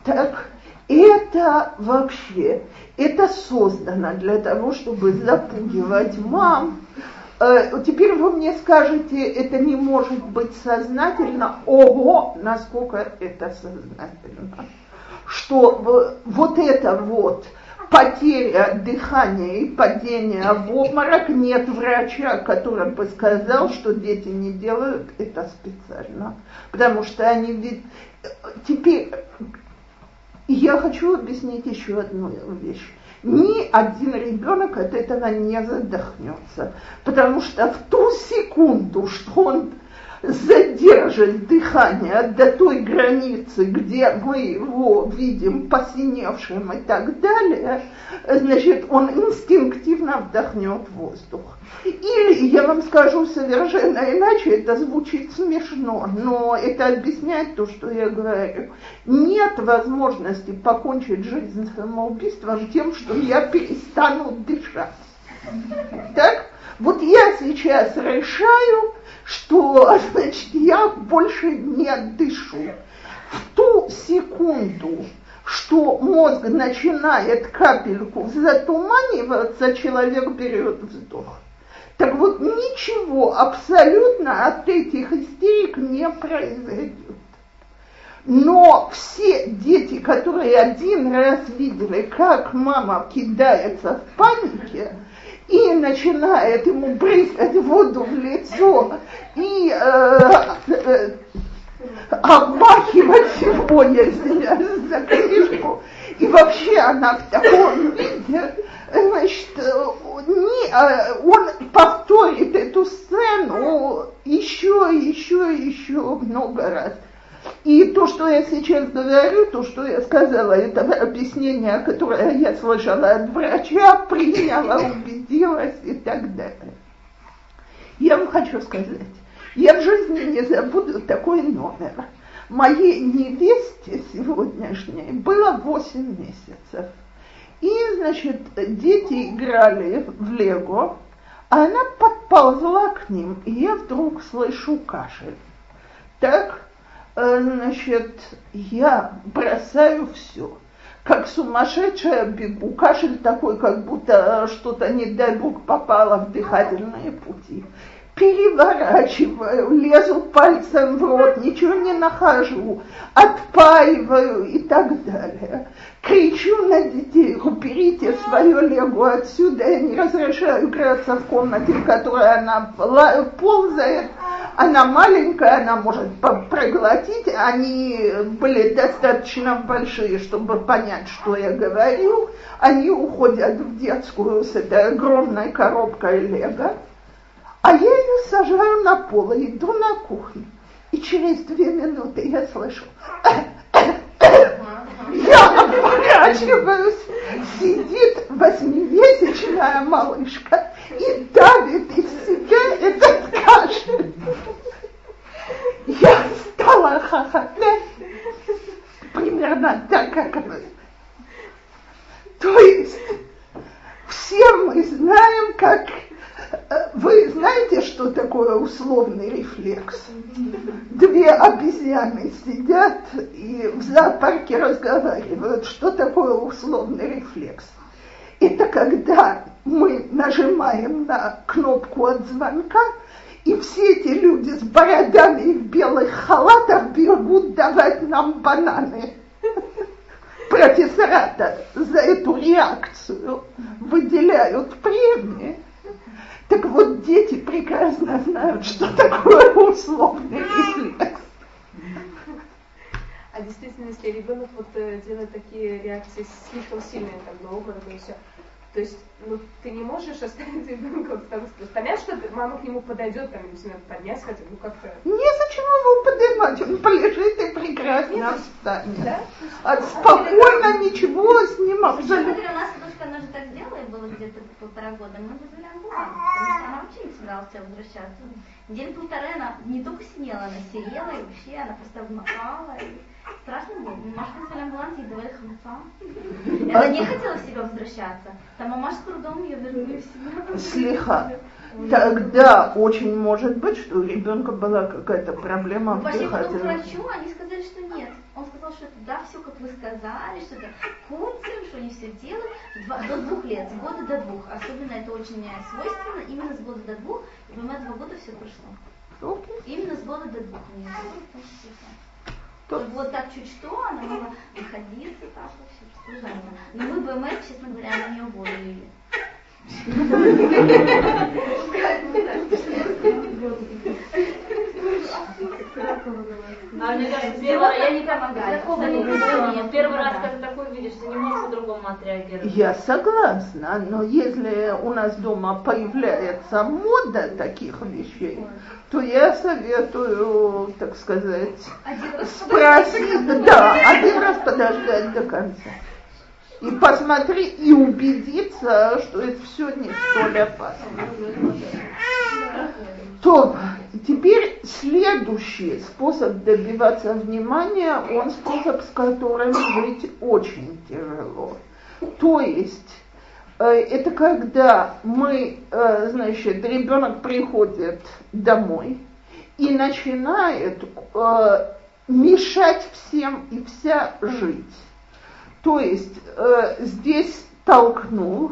Так, это вообще, это создано для того, чтобы запугивать мам. Э, теперь вы мне скажете, это не может быть сознательно. Ого, насколько это сознательно. Что вот это вот потеря дыхания и падение в обморок, нет врача, который бы сказал, что дети не делают это специально. Потому что они ведь... Теперь я хочу объяснить еще одну вещь. Ни один ребенок от этого не задохнется. Потому что в ту секунду, что он задержит дыхание до той границы, где мы его видим посиневшим и так далее, значит, он инстинктивно вдохнет воздух. Или, я вам скажу совершенно иначе, это звучит смешно, но это объясняет то, что я говорю. Нет возможности покончить жизнь самоубийством тем, что я перестану дышать. Так? Вот я сейчас решаю, что, значит, я больше не дышу. В ту секунду, что мозг начинает капельку затуманиваться, человек берет вздох. Так вот, ничего абсолютно от этих истерик не произойдет. Но все дети, которые один раз видели, как мама кидается в панике, и начинает ему брызгать воду в лицо и э, э, обмахивать его, если за книжку. И вообще она в таком виде, значит, не, э, он повторит эту сцену еще, еще, еще много раз. И то, что я сейчас говорю, то, что я сказала, это объяснение, которое я слышала от врача, приняла, убедилась и так далее. Я вам хочу сказать, я в жизни не забуду такой номер. Моей невесте сегодняшней было 8 месяцев. И, значит, дети играли в Лего, а она подползла к ним, и я вдруг слышу кашель. Так, значит, я бросаю все. Как сумасшедшая бегу, кашель такой, как будто что-то, не дай бог, попало в дыхательные пути. Переворачиваю, лезу пальцем в рот, ничего не нахожу, отпаиваю и так далее. Кричу на детей, уберите свое лего отсюда, я не разрешаю играться в комнате, в которой она ползает, она маленькая, она может проглотить. Они были достаточно большие, чтобы понять, что я говорю. Они уходят в детскую с этой огромной коробкой лего. А я ее сажаю на пол и иду на кухню. И через две минуты я слышу, я оборачиваюсь, сидит восьмимесячная малышка и давит из себя этот кашель. Я стала хохотать примерно так, как вы. То есть все мы знаем, как вы знаете, что такое условный рефлекс? Две обезьяны сидят и в зоопарке разговаривают. Что такое условный рефлекс? Это когда мы нажимаем на кнопку от звонка, и все эти люди с бородами и в белых халатах бегут давать нам бананы. Профессора за эту реакцию выделяют премии. Так вот, дети прекрасно знают, что такое условный рефлекс. А действительно, если ребенок вот э, делает такие реакции слишком сильные, как бы образно и все, то есть, ну, ты не можешь оставить ребенка вот там, понятно, что мама к нему подойдет, там, или надо поднять хотя бы, ну, как-то... Незачем его поднимать, он полежит и прекрасно встанет. Да? А спокойно ничего с ним абсолютно... Смотри, у нас дочка, она же так сделала, и было где-то полтора года, мы вызвали амбуланс, потому что она вообще не собиралась возвращаться. День-полтора она не только сидела, она сидела, и вообще она просто обмахала, и страшно было. Мамашка вызвали амбуланс, ей давали хлопца. Она не хотела в себя возвращаться. Там мамаш с трудом ее вернули в себя. Слегка. Тогда очень может быть, что у ребенка была какая-то проблема. Пошли потом к врачу, они сказали, что нет. Он сказал, что это да, все как вы сказали, что это куцем, что они все делают. Два, до двух лет, с года до двух. Особенно это очень свойственно, именно с года до двух. И у меня два года все прошло. Именно с года до двух у меня то... Вот так чуть что, она могла находиться, так вообще, Но мы БМС, честно говоря, на нее уволили. Первый, я не помогаю. Первый раз, когда такое видишь, ты не можешь по-другому отреагировать. Я согласна, но если у нас дома появляется мода таких вещей, то я советую, так сказать, спросить, да, один раз подождать до конца и посмотреть и убедиться, что это все не столь опасно. То теперь следующий способ добиваться внимания, он способ, с которым жить очень тяжело. То есть э, это когда мы, э, значит, ребенок приходит домой и начинает э, мешать всем и вся жить. То есть э, здесь толкнул,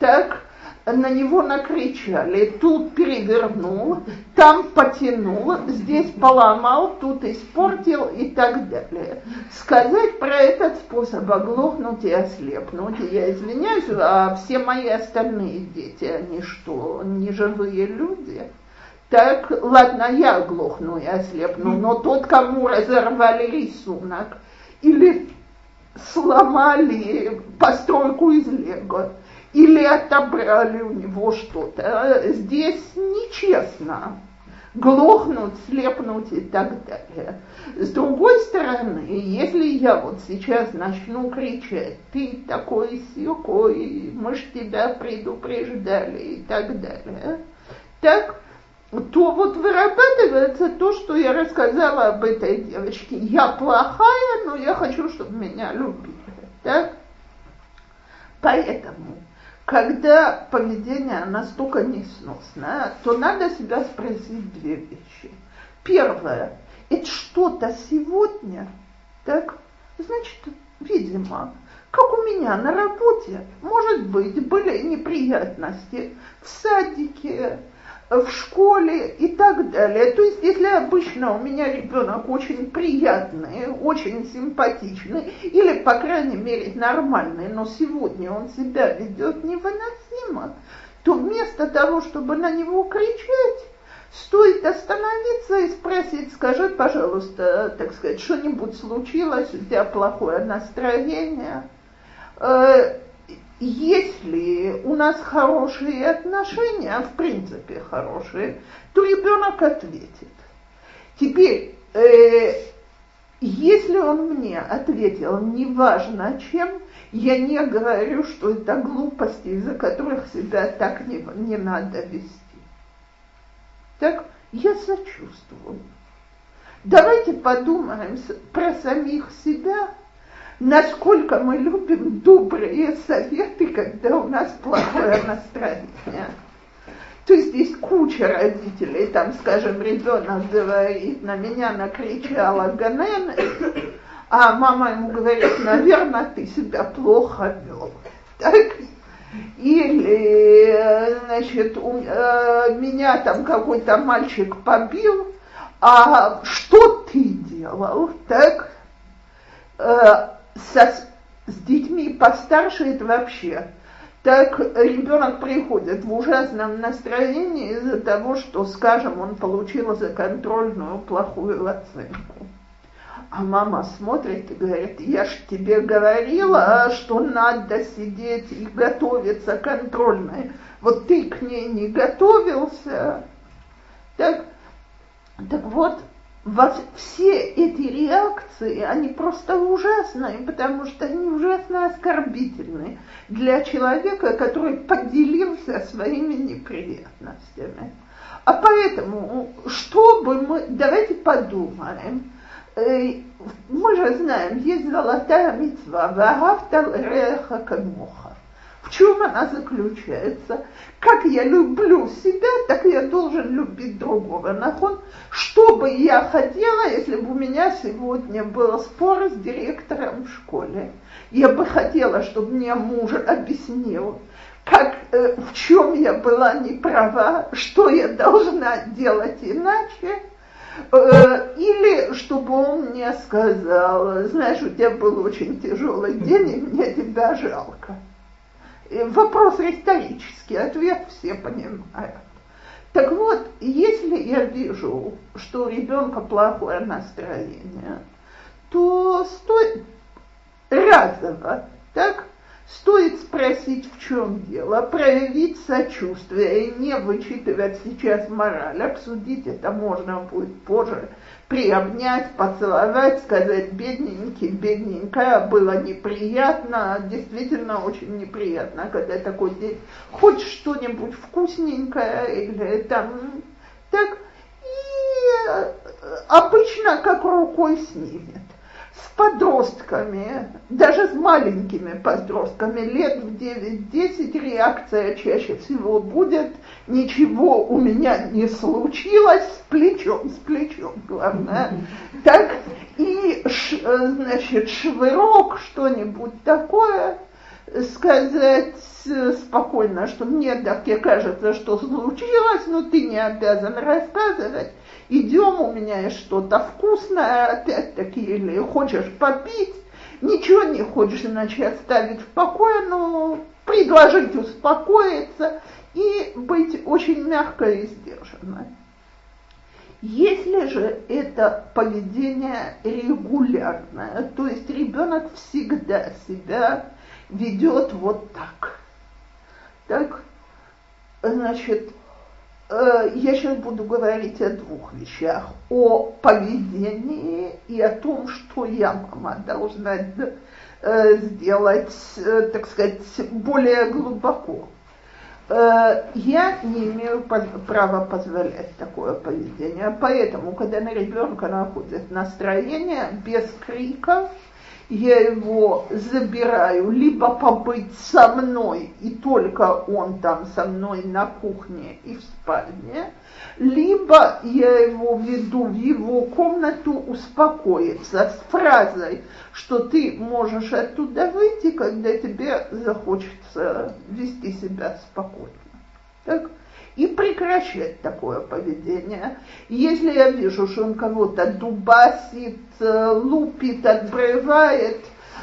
так на него накричали, тут перевернул, там потянул, здесь поломал, тут испортил и так далее. Сказать про этот способ оглохнуть и ослепнуть, я извиняюсь, а все мои остальные дети, они что, не живые люди? Так, ладно, я оглохну и ослепну, но тот, кому разорвали рисунок, или сломали постройку из лего или отобрали у него что-то. Здесь нечестно глохнуть, слепнуть и так далее. С другой стороны, если я вот сейчас начну кричать, ты такой сякой, мы ж тебя предупреждали и так далее, так то вот вырабатывается то, что я рассказала об этой девочке. Я плохая, но я хочу, чтобы меня любили. Так? Поэтому, когда поведение настолько несносное, то надо себя спросить две вещи. Первое, это что-то сегодня, так? Значит, видимо, как у меня на работе, может быть, были неприятности в садике, в школе и так далее. То есть, если обычно у меня ребенок очень приятный, очень симпатичный, или, по крайней мере, нормальный, но сегодня он себя ведет невыносимо, то вместо того, чтобы на него кричать, стоит остановиться и спросить, скажи, пожалуйста, так сказать, что-нибудь случилось, у тебя плохое настроение, э, если у нас хорошие отношения, в принципе хорошие, то ребенок ответит. Теперь, э, если он мне ответил, неважно чем, я не говорю, что это глупости, из-за которых себя так не, не надо вести. Так, я сочувствую. Давайте подумаем про самих себя, насколько мы любим добрые советы, когда у нас плохое настроение. То есть есть куча родителей, там, скажем, ребенок говорит, на меня накричала Ганен, а мама ему говорит, наверное, ты себя плохо вел. Так? Или, значит, у, э, меня там какой-то мальчик побил, а что ты делал, так? Э, со, с детьми постарше это вообще. Так ребенок приходит в ужасном настроении из-за того, что, скажем, он получил за контрольную плохую оценку. А мама смотрит и говорит, я ж тебе говорила, что надо сидеть и готовиться контрольной. Вот ты к ней не готовился. Так, так вот, во все эти реакции, они просто ужасные, потому что они ужасно оскорбительны для человека, который поделился своими неприятностями. А поэтому, чтобы мы, давайте подумаем, э, мы же знаем, есть золотая митцва, вагафтал реха камоха. В чем она заключается? Как я люблю себя, так я должен любить другого. Нахон, что бы я хотела, если бы у меня сегодня был спор с директором в школе? Я бы хотела, чтобы мне муж объяснил, как, э, в чем я была не права, что я должна делать иначе, э, или чтобы он мне сказал, знаешь, у тебя был очень тяжелый день, и мне тебя жалко. Вопрос риторический, ответ все понимают. Так вот, если я вижу, что у ребенка плохое настроение, то стоит разово, так, стоит спросить, в чем дело, проявить сочувствие и не вычитывать сейчас мораль. Обсудить это можно будет позже, приобнять, поцеловать, сказать, бедненький, бедненькая, было неприятно, действительно очень неприятно, когда такой день, хоть что-нибудь вкусненькое или там, так, и обычно как рукой снимет. С подростками, даже с маленькими подростками, лет в 9-10 реакция чаще всего будет «ничего у меня не случилось, с плечом, с плечом, главное». Так, и, значит, швырок, что-нибудь такое, сказать спокойно, что мне так и кажется, что случилось, но ты не обязан рассказывать идем, у меня есть что-то вкусное, опять-таки, или хочешь попить, ничего не хочешь иначе оставить в покое, но предложить успокоиться и быть очень мягкой и сдержанной. Если же это поведение регулярное, то есть ребенок всегда себя ведет вот так, так, значит, Э, я сейчас буду говорить о двух вещах. О поведении и о том, что я, мама, должна э, сделать, э, так сказать, более глубоко. Я не имею права позволять такое поведение. Поэтому, когда на ребенка находит настроение без криков, я его забираю, либо побыть со мной, и только он там со мной на кухне и в спальне, либо я его веду в его комнату успокоиться с фразой, что ты можешь оттуда выйти, когда тебе захочется вести себя спокойно. Так? И прекращать такое поведение. Если я вижу, что он кого-то дубасит, э, лупит, отбрывает,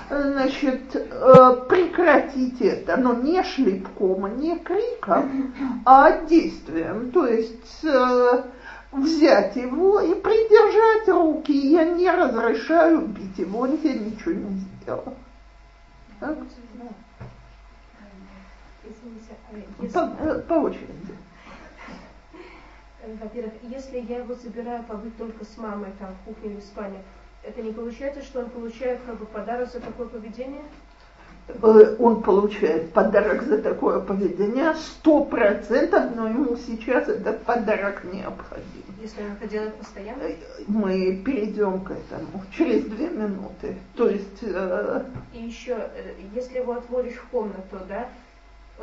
значит, э, прекратить это, но не шлепком, не криком, а действием. То есть э, взять его и придержать руки. Я не разрешаю бить его, он тебе ничего не сделал. Так? По, по очереди. Во-первых, если я его забираю побыть только с мамой там в кухне или в спальне, это не получается, что он получает как бы подарок за такое поведение? Э, он получает подарок за такое поведение сто процентов, но ему сейчас этот подарок необходим. Если он это делает постоянно? Э, мы перейдем к этому через две минуты. То есть... Э... И еще, если его отводишь в комнату, да,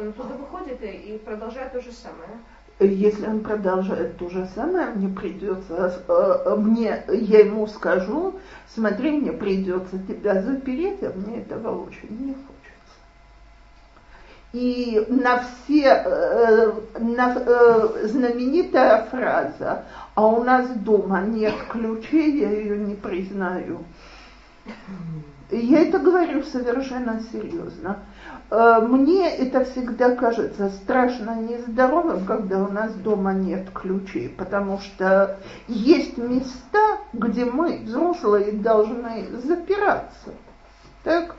он оттуда выходит и, и продолжает то же самое. Если он продолжает то же самое, мне придется, э, мне, я ему скажу, смотри, мне придется тебя запереть, а мне этого очень не хочется. И на все, э, на, э, знаменитая фраза, а у нас дома нет ключей, я ее не признаю. Я это говорю совершенно серьезно. Э, мне это всегда кажется страшно нездоровым, когда у нас дома нет ключей, потому что есть места, где мы, взрослые, должны запираться. Так?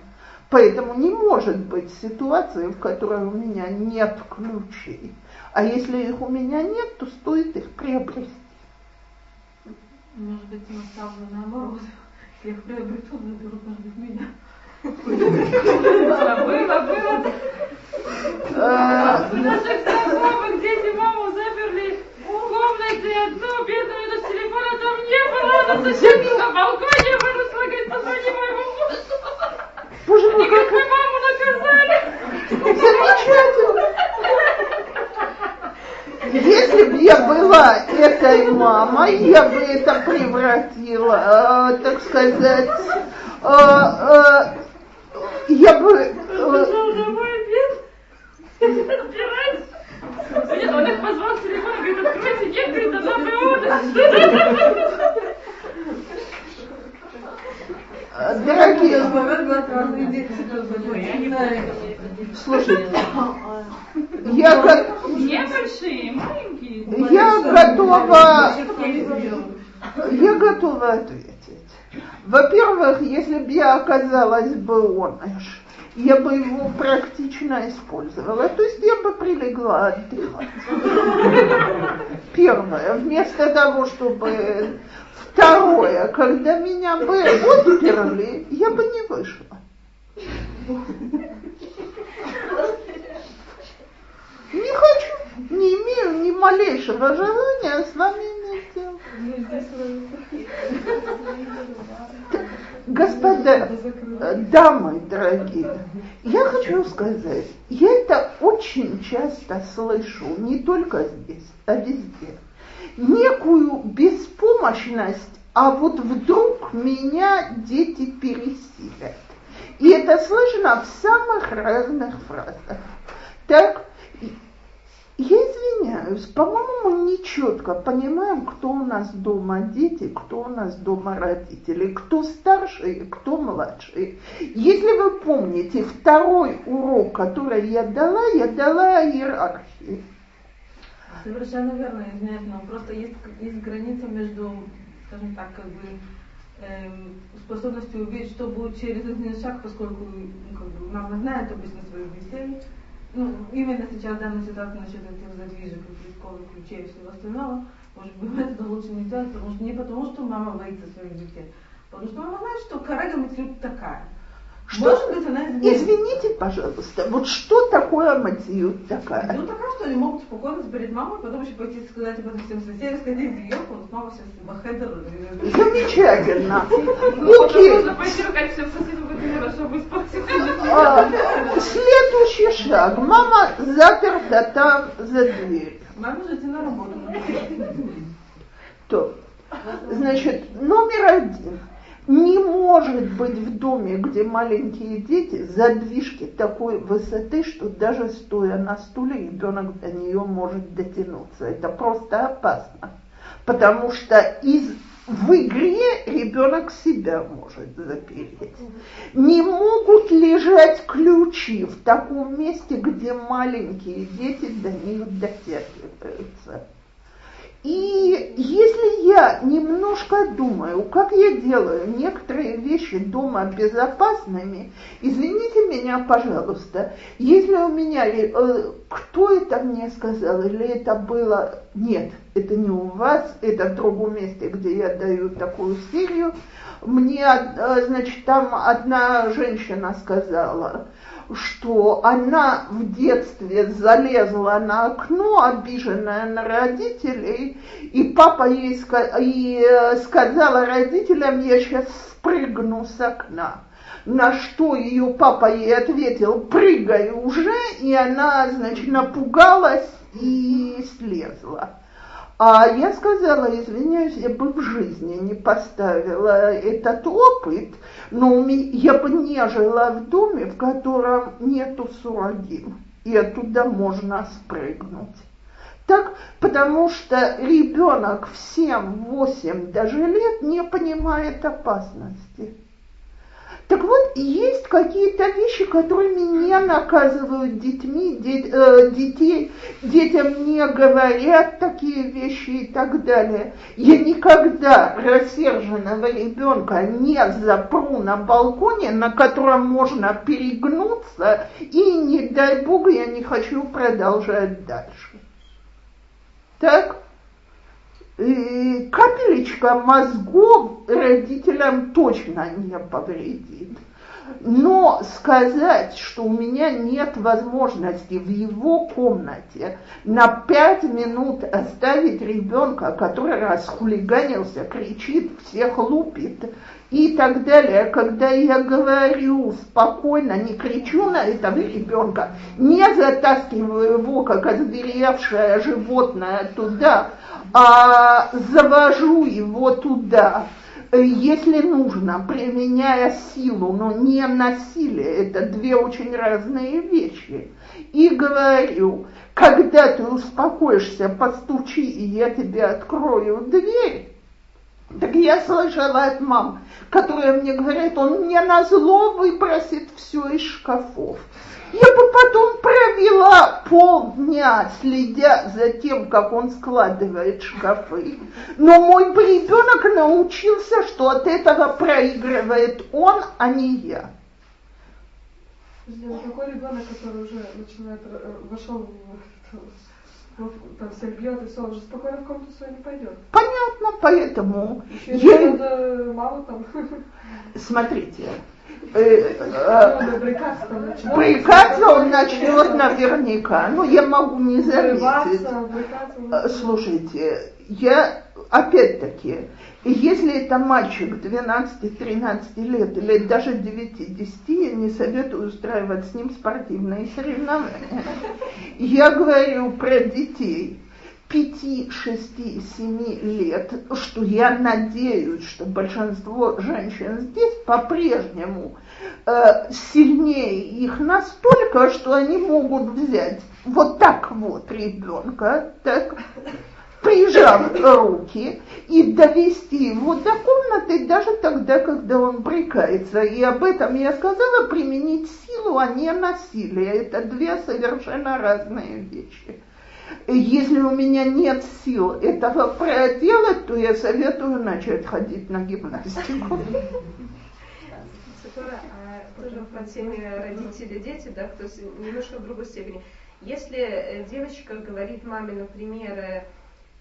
Поэтому не может быть ситуации, в которой у меня нет ключей. А если их у меня нет, то стоит их приобрести. Может быть, на самом наоборот. Я приобрету, заберут, может быть, меня. Было, было. Наших знакомых дети маму заперли в комнате одну, бедную, даже телефона там не было, она соседка на балконе выросла, говорит, позвони моему мужу. Боже мой, как мы маму наказали. Замечательно. Если бы я была этой мамой, я бы это превратила, э, так сказать, э, э, я бы... Нет, он их позвал в телефон, говорит, откройте, нет, говорит, она Дорогие, слушайте, я, го... Не большие, маленькие. Я готова, я готова ответить. Во-первых, если бы я оказалась бы оныш, я бы его практично использовала. То есть я бы прилегла отдыхать. Первое. Вместо того, чтобы... Второе. Когда меня бы отперли, я бы не вышла. Не хочу, не имею ни малейшего желания с вами иметь. Господа, дамы дорогие, я хочу сказать, я это очень часто слышу, не только здесь, а везде. Некую беспомощность, а вот вдруг меня дети пересилят. И это слышно в самых разных фразах. Так, я извиняюсь, по-моему, мы нечетко понимаем, кто у нас дома дети, кто у нас дома родители, кто старший, кто младший. Если вы помните, второй урок, который я дала, я дала о иерархии. Совершенно верно, извиняюсь, но просто есть, есть граница между, скажем так, как бы эм, способностью увидеть, что будет через один шаг, поскольку ну, как бы, мама знает обычно своих детей, ну, именно сейчас данная ситуация насчет этих задвижек, школы, ключей и всего остального, может быть, это лучше не делать, потому что не потому, что мама боится своих детей, потому что мама знает, что Карега Митсlut такая. Что? Может быть, она изменит. Извините, пожалуйста, вот что такое Матиют такая? Ну, такая, что они могут спокойно перед мамой, потом еще пойти сказать об этом всем соседям, сказать Йорку, вот мама сейчас бахедер. Замечательно. Окей. А, следующий шаг. Мама заперта там за дверью. Мама же на работу. То. Значит, номер один – не может быть в доме, где маленькие дети, задвижки такой высоты, что даже стоя на стуле ребенок до нее может дотянуться. Это просто опасно. Потому что из в игре ребенок себя может запереть. Не могут лежать ключи в таком месте, где маленькие дети до них дотягиваются. И если я немножко думаю, как я делаю некоторые вещи дома безопасными, извините меня, пожалуйста, если у меня, э, кто это мне сказал, или это было, нет, это не у вас, это в другом месте, где я даю такую серию, мне, э, значит, там одна женщина сказала, что она в детстве залезла на окно, обиженная на родителей, и папа ей и э, сказала родителям, я сейчас спрыгну с окна. На что ее папа ей ответил, прыгай уже, и она, значит, напугалась и слезла. А я сказала, извиняюсь, я бы в жизни не поставила этот опыт, но я бы не жила в доме, в котором нету сурогим, и оттуда можно спрыгнуть. Так, потому что ребенок в 7-8 даже лет не понимает опасности. Так вот, есть какие-то вещи, которыми не наказывают детьми, дет, э, детей, детям не говорят такие вещи и так далее. Я никогда рассерженного ребенка не запру на балконе, на котором можно перегнуться, и не дай бог я не хочу продолжать дальше. Так? Капелечка мозгов родителям точно не повредит. Но сказать, что у меня нет возможности в его комнате на пять минут оставить ребенка, который расхулиганился, кричит, всех лупит и так далее, когда я говорю спокойно, не кричу на этого ребенка, не затаскиваю его, как озверевшее животное, туда, а завожу его туда, если нужно, применяя силу, но не насилие, это две очень разные вещи. И говорю, когда ты успокоишься, постучи, и я тебе открою дверь. Так я слышала от мам, которая мне говорит, он мне на зло выбросит все из шкафов. Я бы потом провела полдня, следя за тем, как он складывает шкафы. Но мой ребенок научился, что от этого проигрывает он, а не я. Подожди, какой ребенок, который уже начинает, э, вошел в там всех бьет и все, он же спокойно в комнату свою не пойдет. Понятно, поэтому. Еще я... надо маму там. Смотрите, Брыкаться он начнет наверняка. Ну, я могу не заметить. Слушайте, я опять-таки, если это мальчик 12-13 лет или даже 9-10, я не советую устраивать с ним спортивные соревнования. Я говорю про детей пяти, шести, семи лет, что я надеюсь, что большинство женщин здесь по-прежнему э, сильнее их настолько, что они могут взять вот так вот ребенка, так, прижав руки и довести его до комнаты даже тогда, когда он брыкается. И об этом я сказала, применить силу, а не насилие. Это две совершенно разные вещи. Если у меня нет сил этого проделать, то я советую начать ходить на гимнастику. А тоже по теме родители, дети, да, то есть немножко в другой степени. Если э, девочка говорит маме, например, э,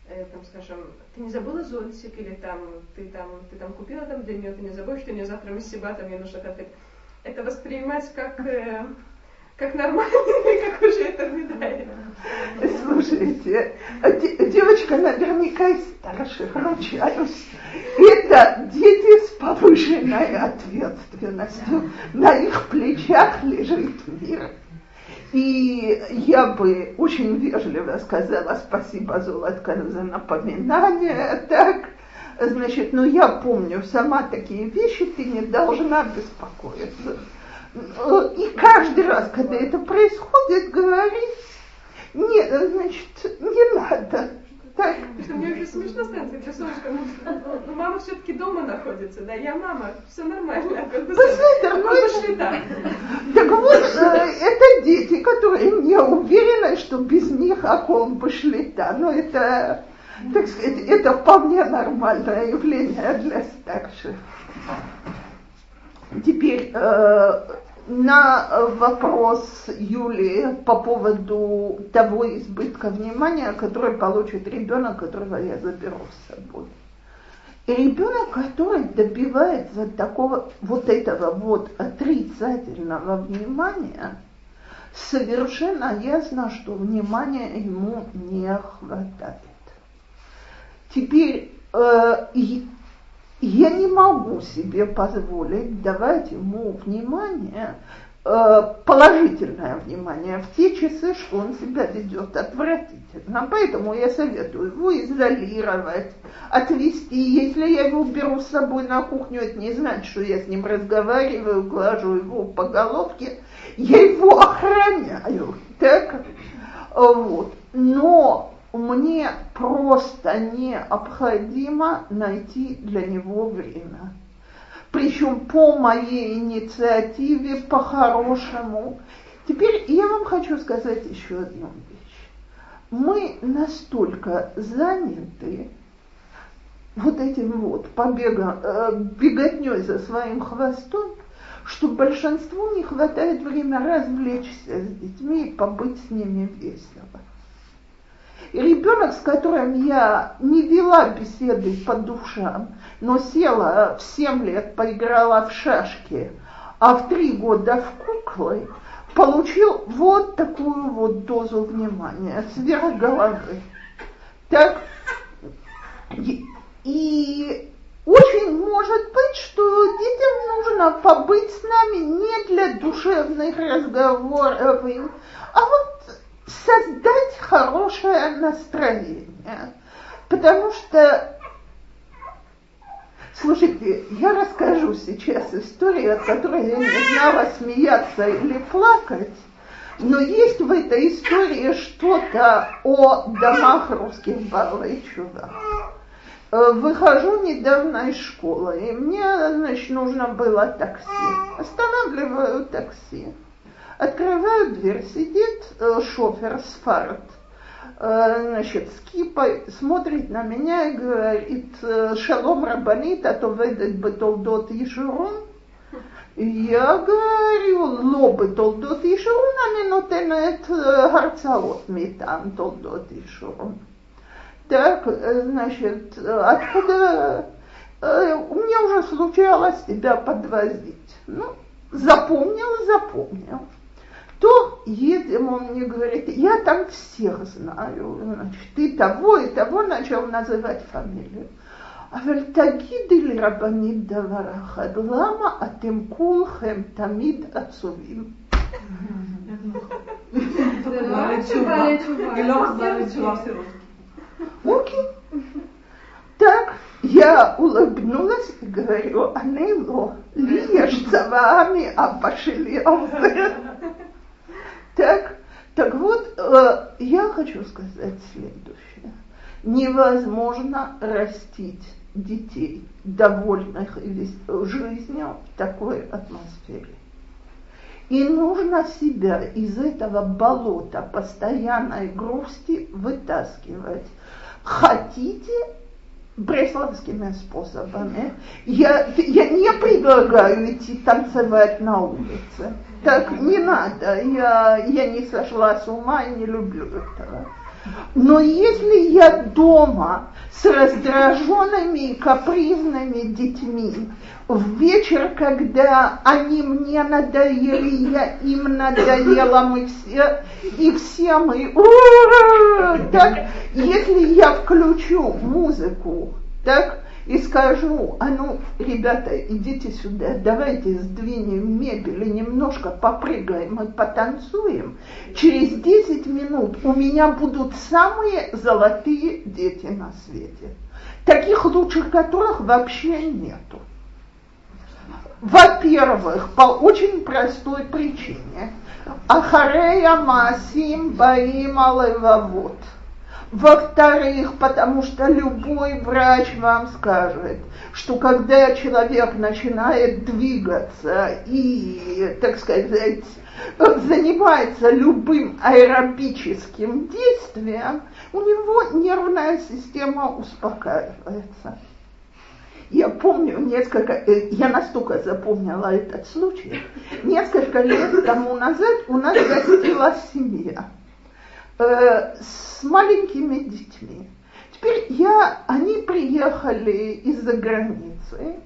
э, там, скажем, ты не забыла зонтик, или там, ты там, ты там купила там для нее, ты не забудешь, что у нее завтра миссиба, там ей нужно котлет. Это воспринимать как как нормально или как уже это выдает? Слушайте, а девочка наверняка из старших, ручаюсь. Это дети с повышенной ответственностью. На их плечах лежит мир. И я бы очень вежливо сказала спасибо, Золотка, за напоминание. Так, значит, ну я помню сама такие вещи, ты не должна беспокоиться. И каждый раз, когда это происходит, говорить, нет, значит, не надо. Так. Что мне уже смешно становится, где солнышко, ну, ну, мама все-таки дома находится, да, я мама, все нормально. Как бы, Посмотри, ну, так. вот, э, это дети, которые не уверены, что без них окол бы шли, да, но это Так сказать, это вполне нормальное явление для старших. Теперь э, на вопрос Юли по поводу того избытка внимания, который получит ребенок, которого я заберу с собой. И ребенок, который добивается такого вот этого вот отрицательного внимания, совершенно ясно, что внимания ему не хватает. Теперь э, я не могу себе позволить давать ему внимание, э, положительное внимание в те часы, что он себя ведет отвратительно. Поэтому я советую его изолировать, отвести. Если я его беру с собой на кухню, это не значит, что я с ним разговариваю, глажу его по головке. Я его охраняю. Так? Вот. Но мне просто необходимо найти для него время. Причем по моей инициативе, по-хорошему. Теперь я вам хочу сказать еще одну вещь. Мы настолько заняты вот этим вот побегом, э, беготней за своим хвостом, что большинству не хватает времени развлечься с детьми и побыть с ними весело. И ребенок, с которым я не вела беседы по душам, но села в 7 лет, поиграла в шашки, а в 3 года в куклы, получил вот такую вот дозу внимания сверх головы. Так, и очень может быть, что детям нужно побыть с нами не для душевных разговоров, а вот создать хорошее настроение. Потому что, слушайте, я расскажу сейчас историю, от которой я не знала, смеяться или плакать, но есть в этой истории что-то о домах русских Балайчува. Э, выхожу недавно из школы, и мне, значит, нужно было такси. Останавливаю такси. Открываю дверь, сидит э, шофер с фарт, э, значит, с кипой, смотрит на меня и говорит, э, шалом рабанит, а то ведет бы толдот ешурун. Я говорю, לא בתולדות ישורון, אני נותנת הרצאות מטעם תולדות ישורון. Так, значит, откуда у меня уже случалось тебя подвозить. Ну, запомнил, запомнил то едем, он мне говорит, я там всех знаю, значит, ты того и того начал называть фамилию. אבל תגידי לי רבנית דבר אחד, למה אתם כולכם תמיד עצובים? Окей. Так, я улыбнулась и говорю, Анело, лишь за вами, а пошелился. так, так вот, э, я хочу сказать следующее. Невозможно растить детей, довольных жизнью в такой атмосфере. И нужно себя из этого болота постоянной грусти вытаскивать. Хотите бресловскими способами. Я, я не предлагаю идти танцевать на улице. Так не надо. Я, я не сошла с ума и не люблю этого. Но если я дома с раздраженными и капризными детьми, в вечер, когда они мне надоели, я им надоела, мы все, и все мы, так, если я включу музыку, так, и скажу, а ну, ребята, идите сюда, давайте сдвинем мебель и немножко попрыгаем и потанцуем. Через 10 минут у меня будут самые золотые дети на свете. Таких лучших которых вообще нету. Во-первых, по очень простой причине. Ахарея масим баим алевавот. Во-вторых, потому что любой врач вам скажет, что когда человек начинает двигаться и, так сказать, занимается любым аэробическим действием, у него нервная система успокаивается. Я помню несколько, э, я настолько запомнила этот случай, несколько лет тому назад у нас гостила семья э, с маленькими детьми. Теперь я, они приехали из-за границы.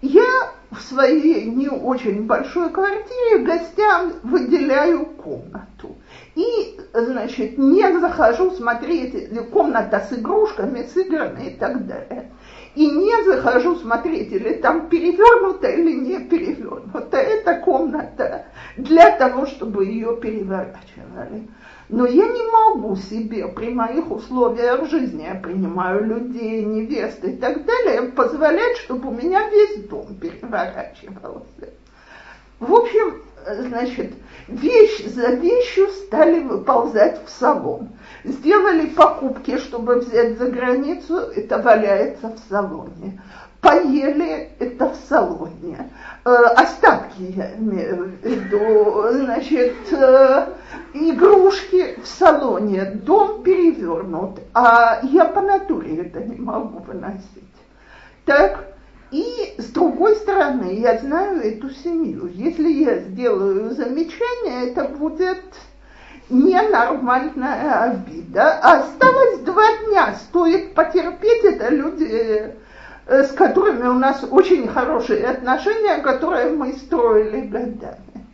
Я в своей не очень большой квартире гостям выделяю комнату. И, значит, не захожу смотреть комната с игрушками, с играми и так далее и не захожу смотреть, или там перевернуто или не перевернуто. Это комната для того, чтобы ее переворачивали. Но я не могу себе при моих условиях жизни, я принимаю людей, невесты и так далее, позволять, чтобы у меня весь дом переворачивался. В общем, значит, вещь за вещью стали выползать в салон. Сделали покупки, чтобы взять за границу, это валяется в салоне. Поели, это в салоне. Э, остатки, я имею в виду, значит, э, игрушки в салоне, дом перевернут, а я по натуре это не могу выносить. Так, и с другой стороны, я знаю эту семью. Если я сделаю замечание, это будет ненормальная обида. Осталось два дня, стоит потерпеть, это люди, э, с которыми у нас очень хорошие отношения, которые мы строили годами.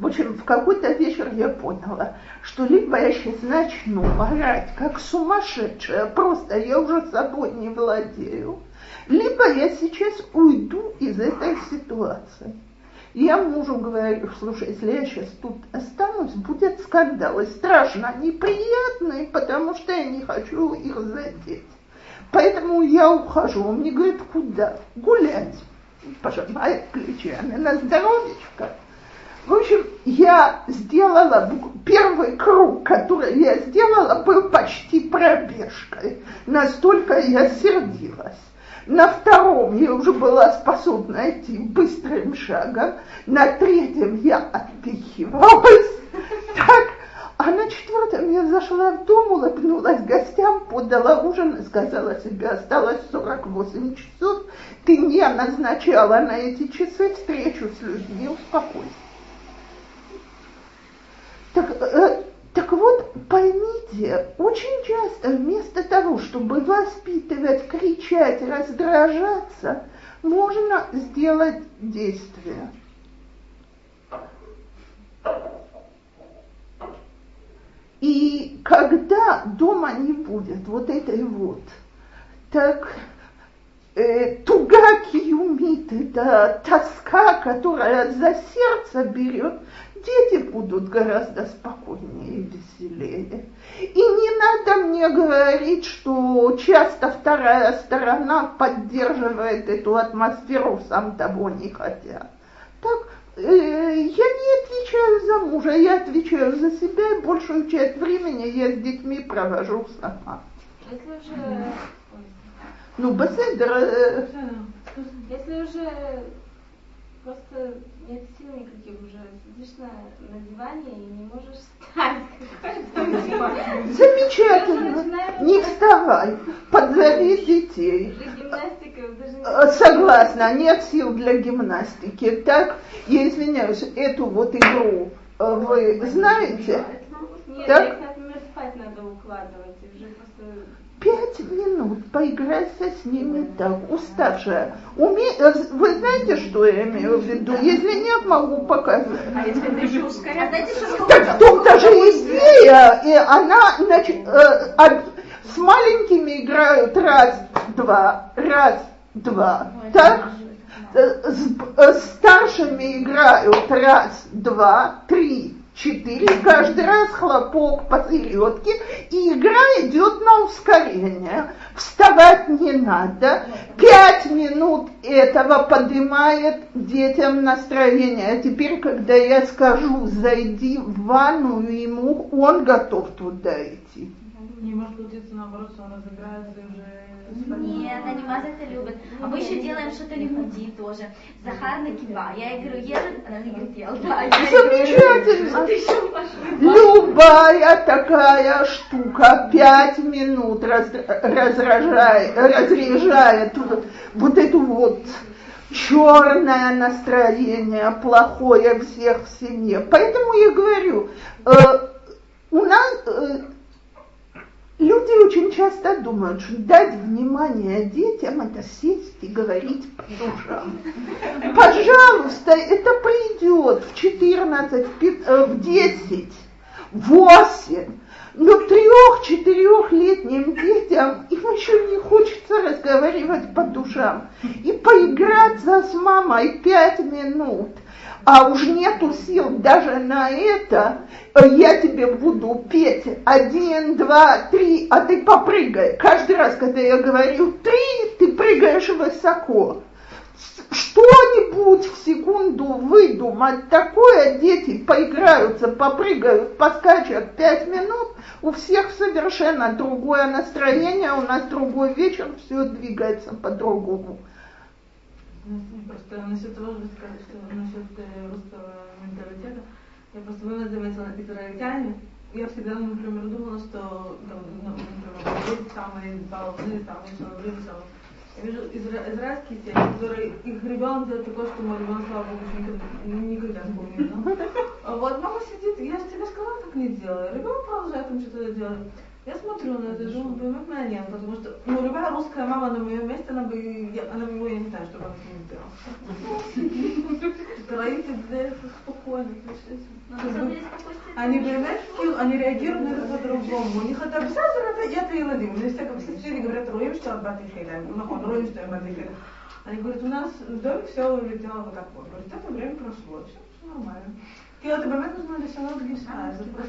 В общем, в какой-то вечер я поняла, что либо я сейчас начну орать, как сумасшедшая, просто я уже собой не владею, либо я сейчас уйду из этой ситуации. Я мужу говорю, слушай, если я сейчас тут останусь, будет скандал. И страшно неприятный, потому что я не хочу их задеть. Поэтому я ухожу. Он мне говорит, куда? Гулять. Пожимает плечами на здоровечко. В общем, я сделала, первый круг, который я сделала, был почти пробежкой. Настолько я сердилась. На втором я уже была способна идти быстрым шагом. На третьем я отпихивалась. Так, а на четвертом я зашла в дом, улыбнулась гостям, подала ужин сказала себе, осталось 48 часов, ты не назначала на эти часы встречу с людьми, успокойся. Так, э, так вот, поймите, очень часто вместо того, чтобы воспитывать, кричать, раздражаться, можно сделать действие. И когда дома не будет вот этой вот, так э, туга киюмит, это тоска, которая за сердце берет, дети будут гораздо спокойнее и веселее. И не надо мне говорить, что часто вторая сторона поддерживает эту атмосферу, сам того не хотя. Так, э, я не отвечаю за мужа, я отвечаю за себя, и большую часть времени я с детьми провожу сама. Если уже... Ну, Беседер... Э, Если уже просто нет сил никаких уже. Сидишь на, на диване и не можешь встать. Замечательно. Не вставай. Подзови детей. Э, Согласна, нет сил для гимнастики. Так, я извиняюсь, эту вот игру э, вы знаете? Нет, так? их, например, спать надо укладывать. Уже просто Пять минут поиграйся с ними так, уставшая. Уме... Э, вы знаете, что я имею в виду? Если нет, могу показать. А если это еще ускорять? Знаете, что Так в том-то же идея, и она значит, э, от- с маленькими играют раз, два, раз, два, так? Э, С, э, с старшими играют раз, два, три, четыре, каждый раз хлопок по середке, и игра идет на ускорение. Вставать не надо. Пять минут этого поднимает детям настроение. А теперь, когда я скажу, зайди в ванну ему, он готов туда идти. Не может наоборот, он разыграется уже... Нет, они маза это любят. А мы еще делаем что-то лимуди тоже. Захар на кива. Я ей говорю, ешь, она мне говорит, я да. Замечательно. А ты еще пошли. Любая такая штука пять минут раз, разражает, разряжает вот, вот эту вот черное настроение, плохое всех в семье. Поэтому я говорю, э, у нас э, люди очень часто думают, что дать внимание детям это сесть и говорить по душам. Пожалуйста, это придет в 14, в 10, в 8 но трех-четырехлетним детям им еще не хочется разговаривать по душам. И поиграться с мамой пять минут, а уж нету сил даже на это, я тебе буду петь один, два, три, а ты попрыгай. Каждый раз, когда я говорю три, ты прыгаешь высоко что-нибудь в секунду выдумать такое, дети поиграются, попрыгают, поскачут пять минут, у всех совершенно другое настроение, у нас другой вечер, все двигается по-другому. Просто насчет того, что сказали, что насчет э, русского менталитета, я просто вновь заметила израильтяне, я всегда, например, думала, что, ну, например, самые должны, самые шаловые, самые я вижу изра- израильские семьи, которые их ребенок делает такое, что мой ребенок, слава богу, никогда, никогда не помнит. Да? Вот мама сидит, я же тебе сказала, как не делай. Ребенок продолжает там что-то делать. Я смотрю на это, думаю, поймет меня нет, потому что ну, любая русская мама на моем месте, она бы, я, она бы, я не знаю, что ну, бы она с ним сделала. Троите для спокойно, Они, понимаешь, они реагируют на это по-другому. У них это обязательно, это я-то и ладим. У меня всяком все говорят, роем, что Аббат и Хейда. Ну, роем, что Аббат и Хейда. Они говорят, у нас в доме все улетело вот так вот. Говорит, это время прошло, все нормально.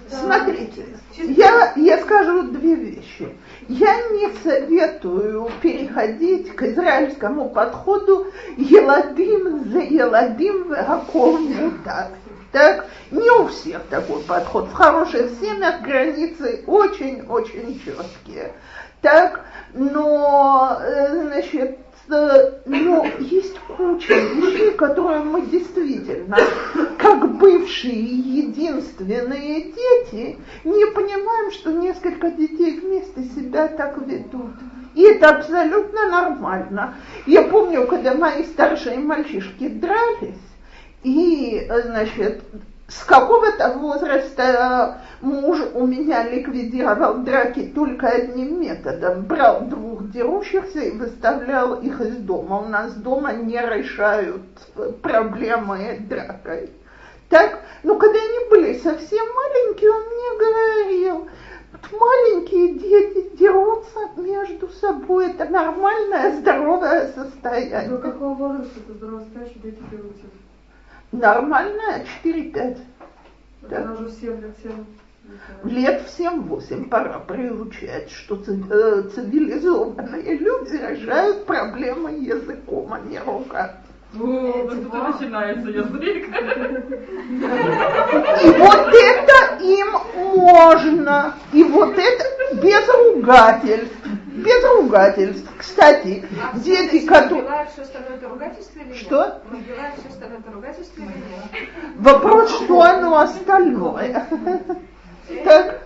Смотрите, я, я скажу две вещи. Я не советую переходить к израильскому подходу еладим за еладим в так. Так, не у всех такой подход. В хороших семьях границы очень-очень четкие. Так, но, э, значит, но есть куча вещей, которые мы действительно, как бывшие единственные дети, не понимаем, что несколько детей вместе себя так ведут. И это абсолютно нормально. Я помню, когда мои старшие мальчишки дрались, и, значит, с какого-то возраста муж у меня ликвидировал драки только одним методом. Брал двух дерущихся и выставлял их из дома. У нас дома не решают проблемы дракой. Так, ну когда они были совсем маленькие, он мне говорил, маленькие дети дерутся между собой, это нормальное, здоровое состояние. До какого возраста ты здорово скажешь, что дети дерутся? Нормальная 4-5. Да. Она уже в 7 лет 7. Лет в 7-8 пора приучать, что э, цивилизованные люди решают проблемы языком, а не руками. О, вот начинается язык. И вот это им можно. И вот это без ругательств. Без ругательств. Кстати, а дети, которые... Что? Вопрос, что оно остальное. Так,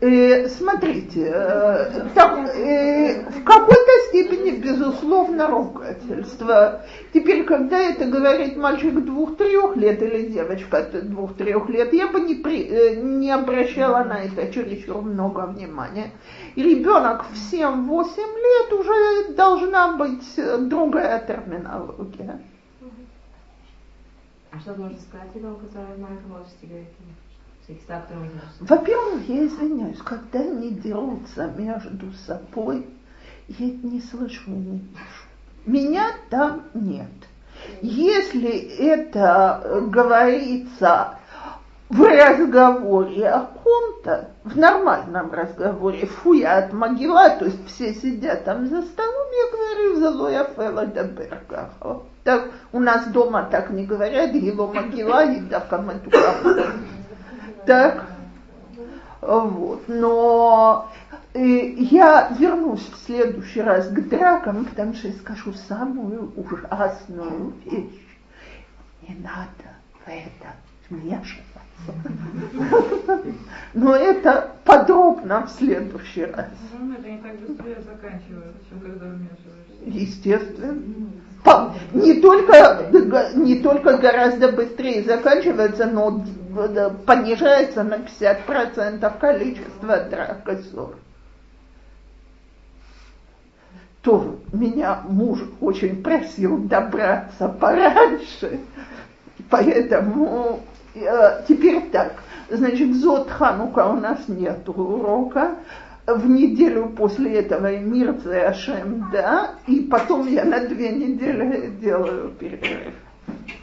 э, смотрите, э, так, э, в какой-то степени, безусловно, ругательство. Теперь, когда это говорит мальчик двух-трех лет или девочка двух-трех лет, я бы не, при, э, не обращала на это чересчур много внимания. Ребенок в 7-8 лет уже должна быть другая терминология. А что можно сказать ребенку, который в маленьком возрасте говорит? Во-первых, я извиняюсь, когда они дерутся между собой, я не слышу не вижу. Меня там нет. Если это э, говорится в разговоре о ком-то, в нормальном разговоре, фу, я от могила, то есть все сидят там за столом, я говорю, залоя фела даберга. Так, у нас дома так не говорят, его могила, и да. Так, Вот. Но э, я вернусь в следующий раз к дракам, потому что я скажу самую ужасную вещь. Не надо в это вмешиваться. Но это подробно в следующий раз. Ну, это не так быстрее заканчивается, чем когда вмешиваешься. Естественно. Не только, не только гораздо быстрее заканчивается, но понижается на 50% количество драк и ссор. То меня муж очень просил добраться пораньше, поэтому теперь так. Значит, Зод Ханука у нас нет урока. В неделю после этого Мирце Ашем, да, и потом я на две недели делаю перерыв.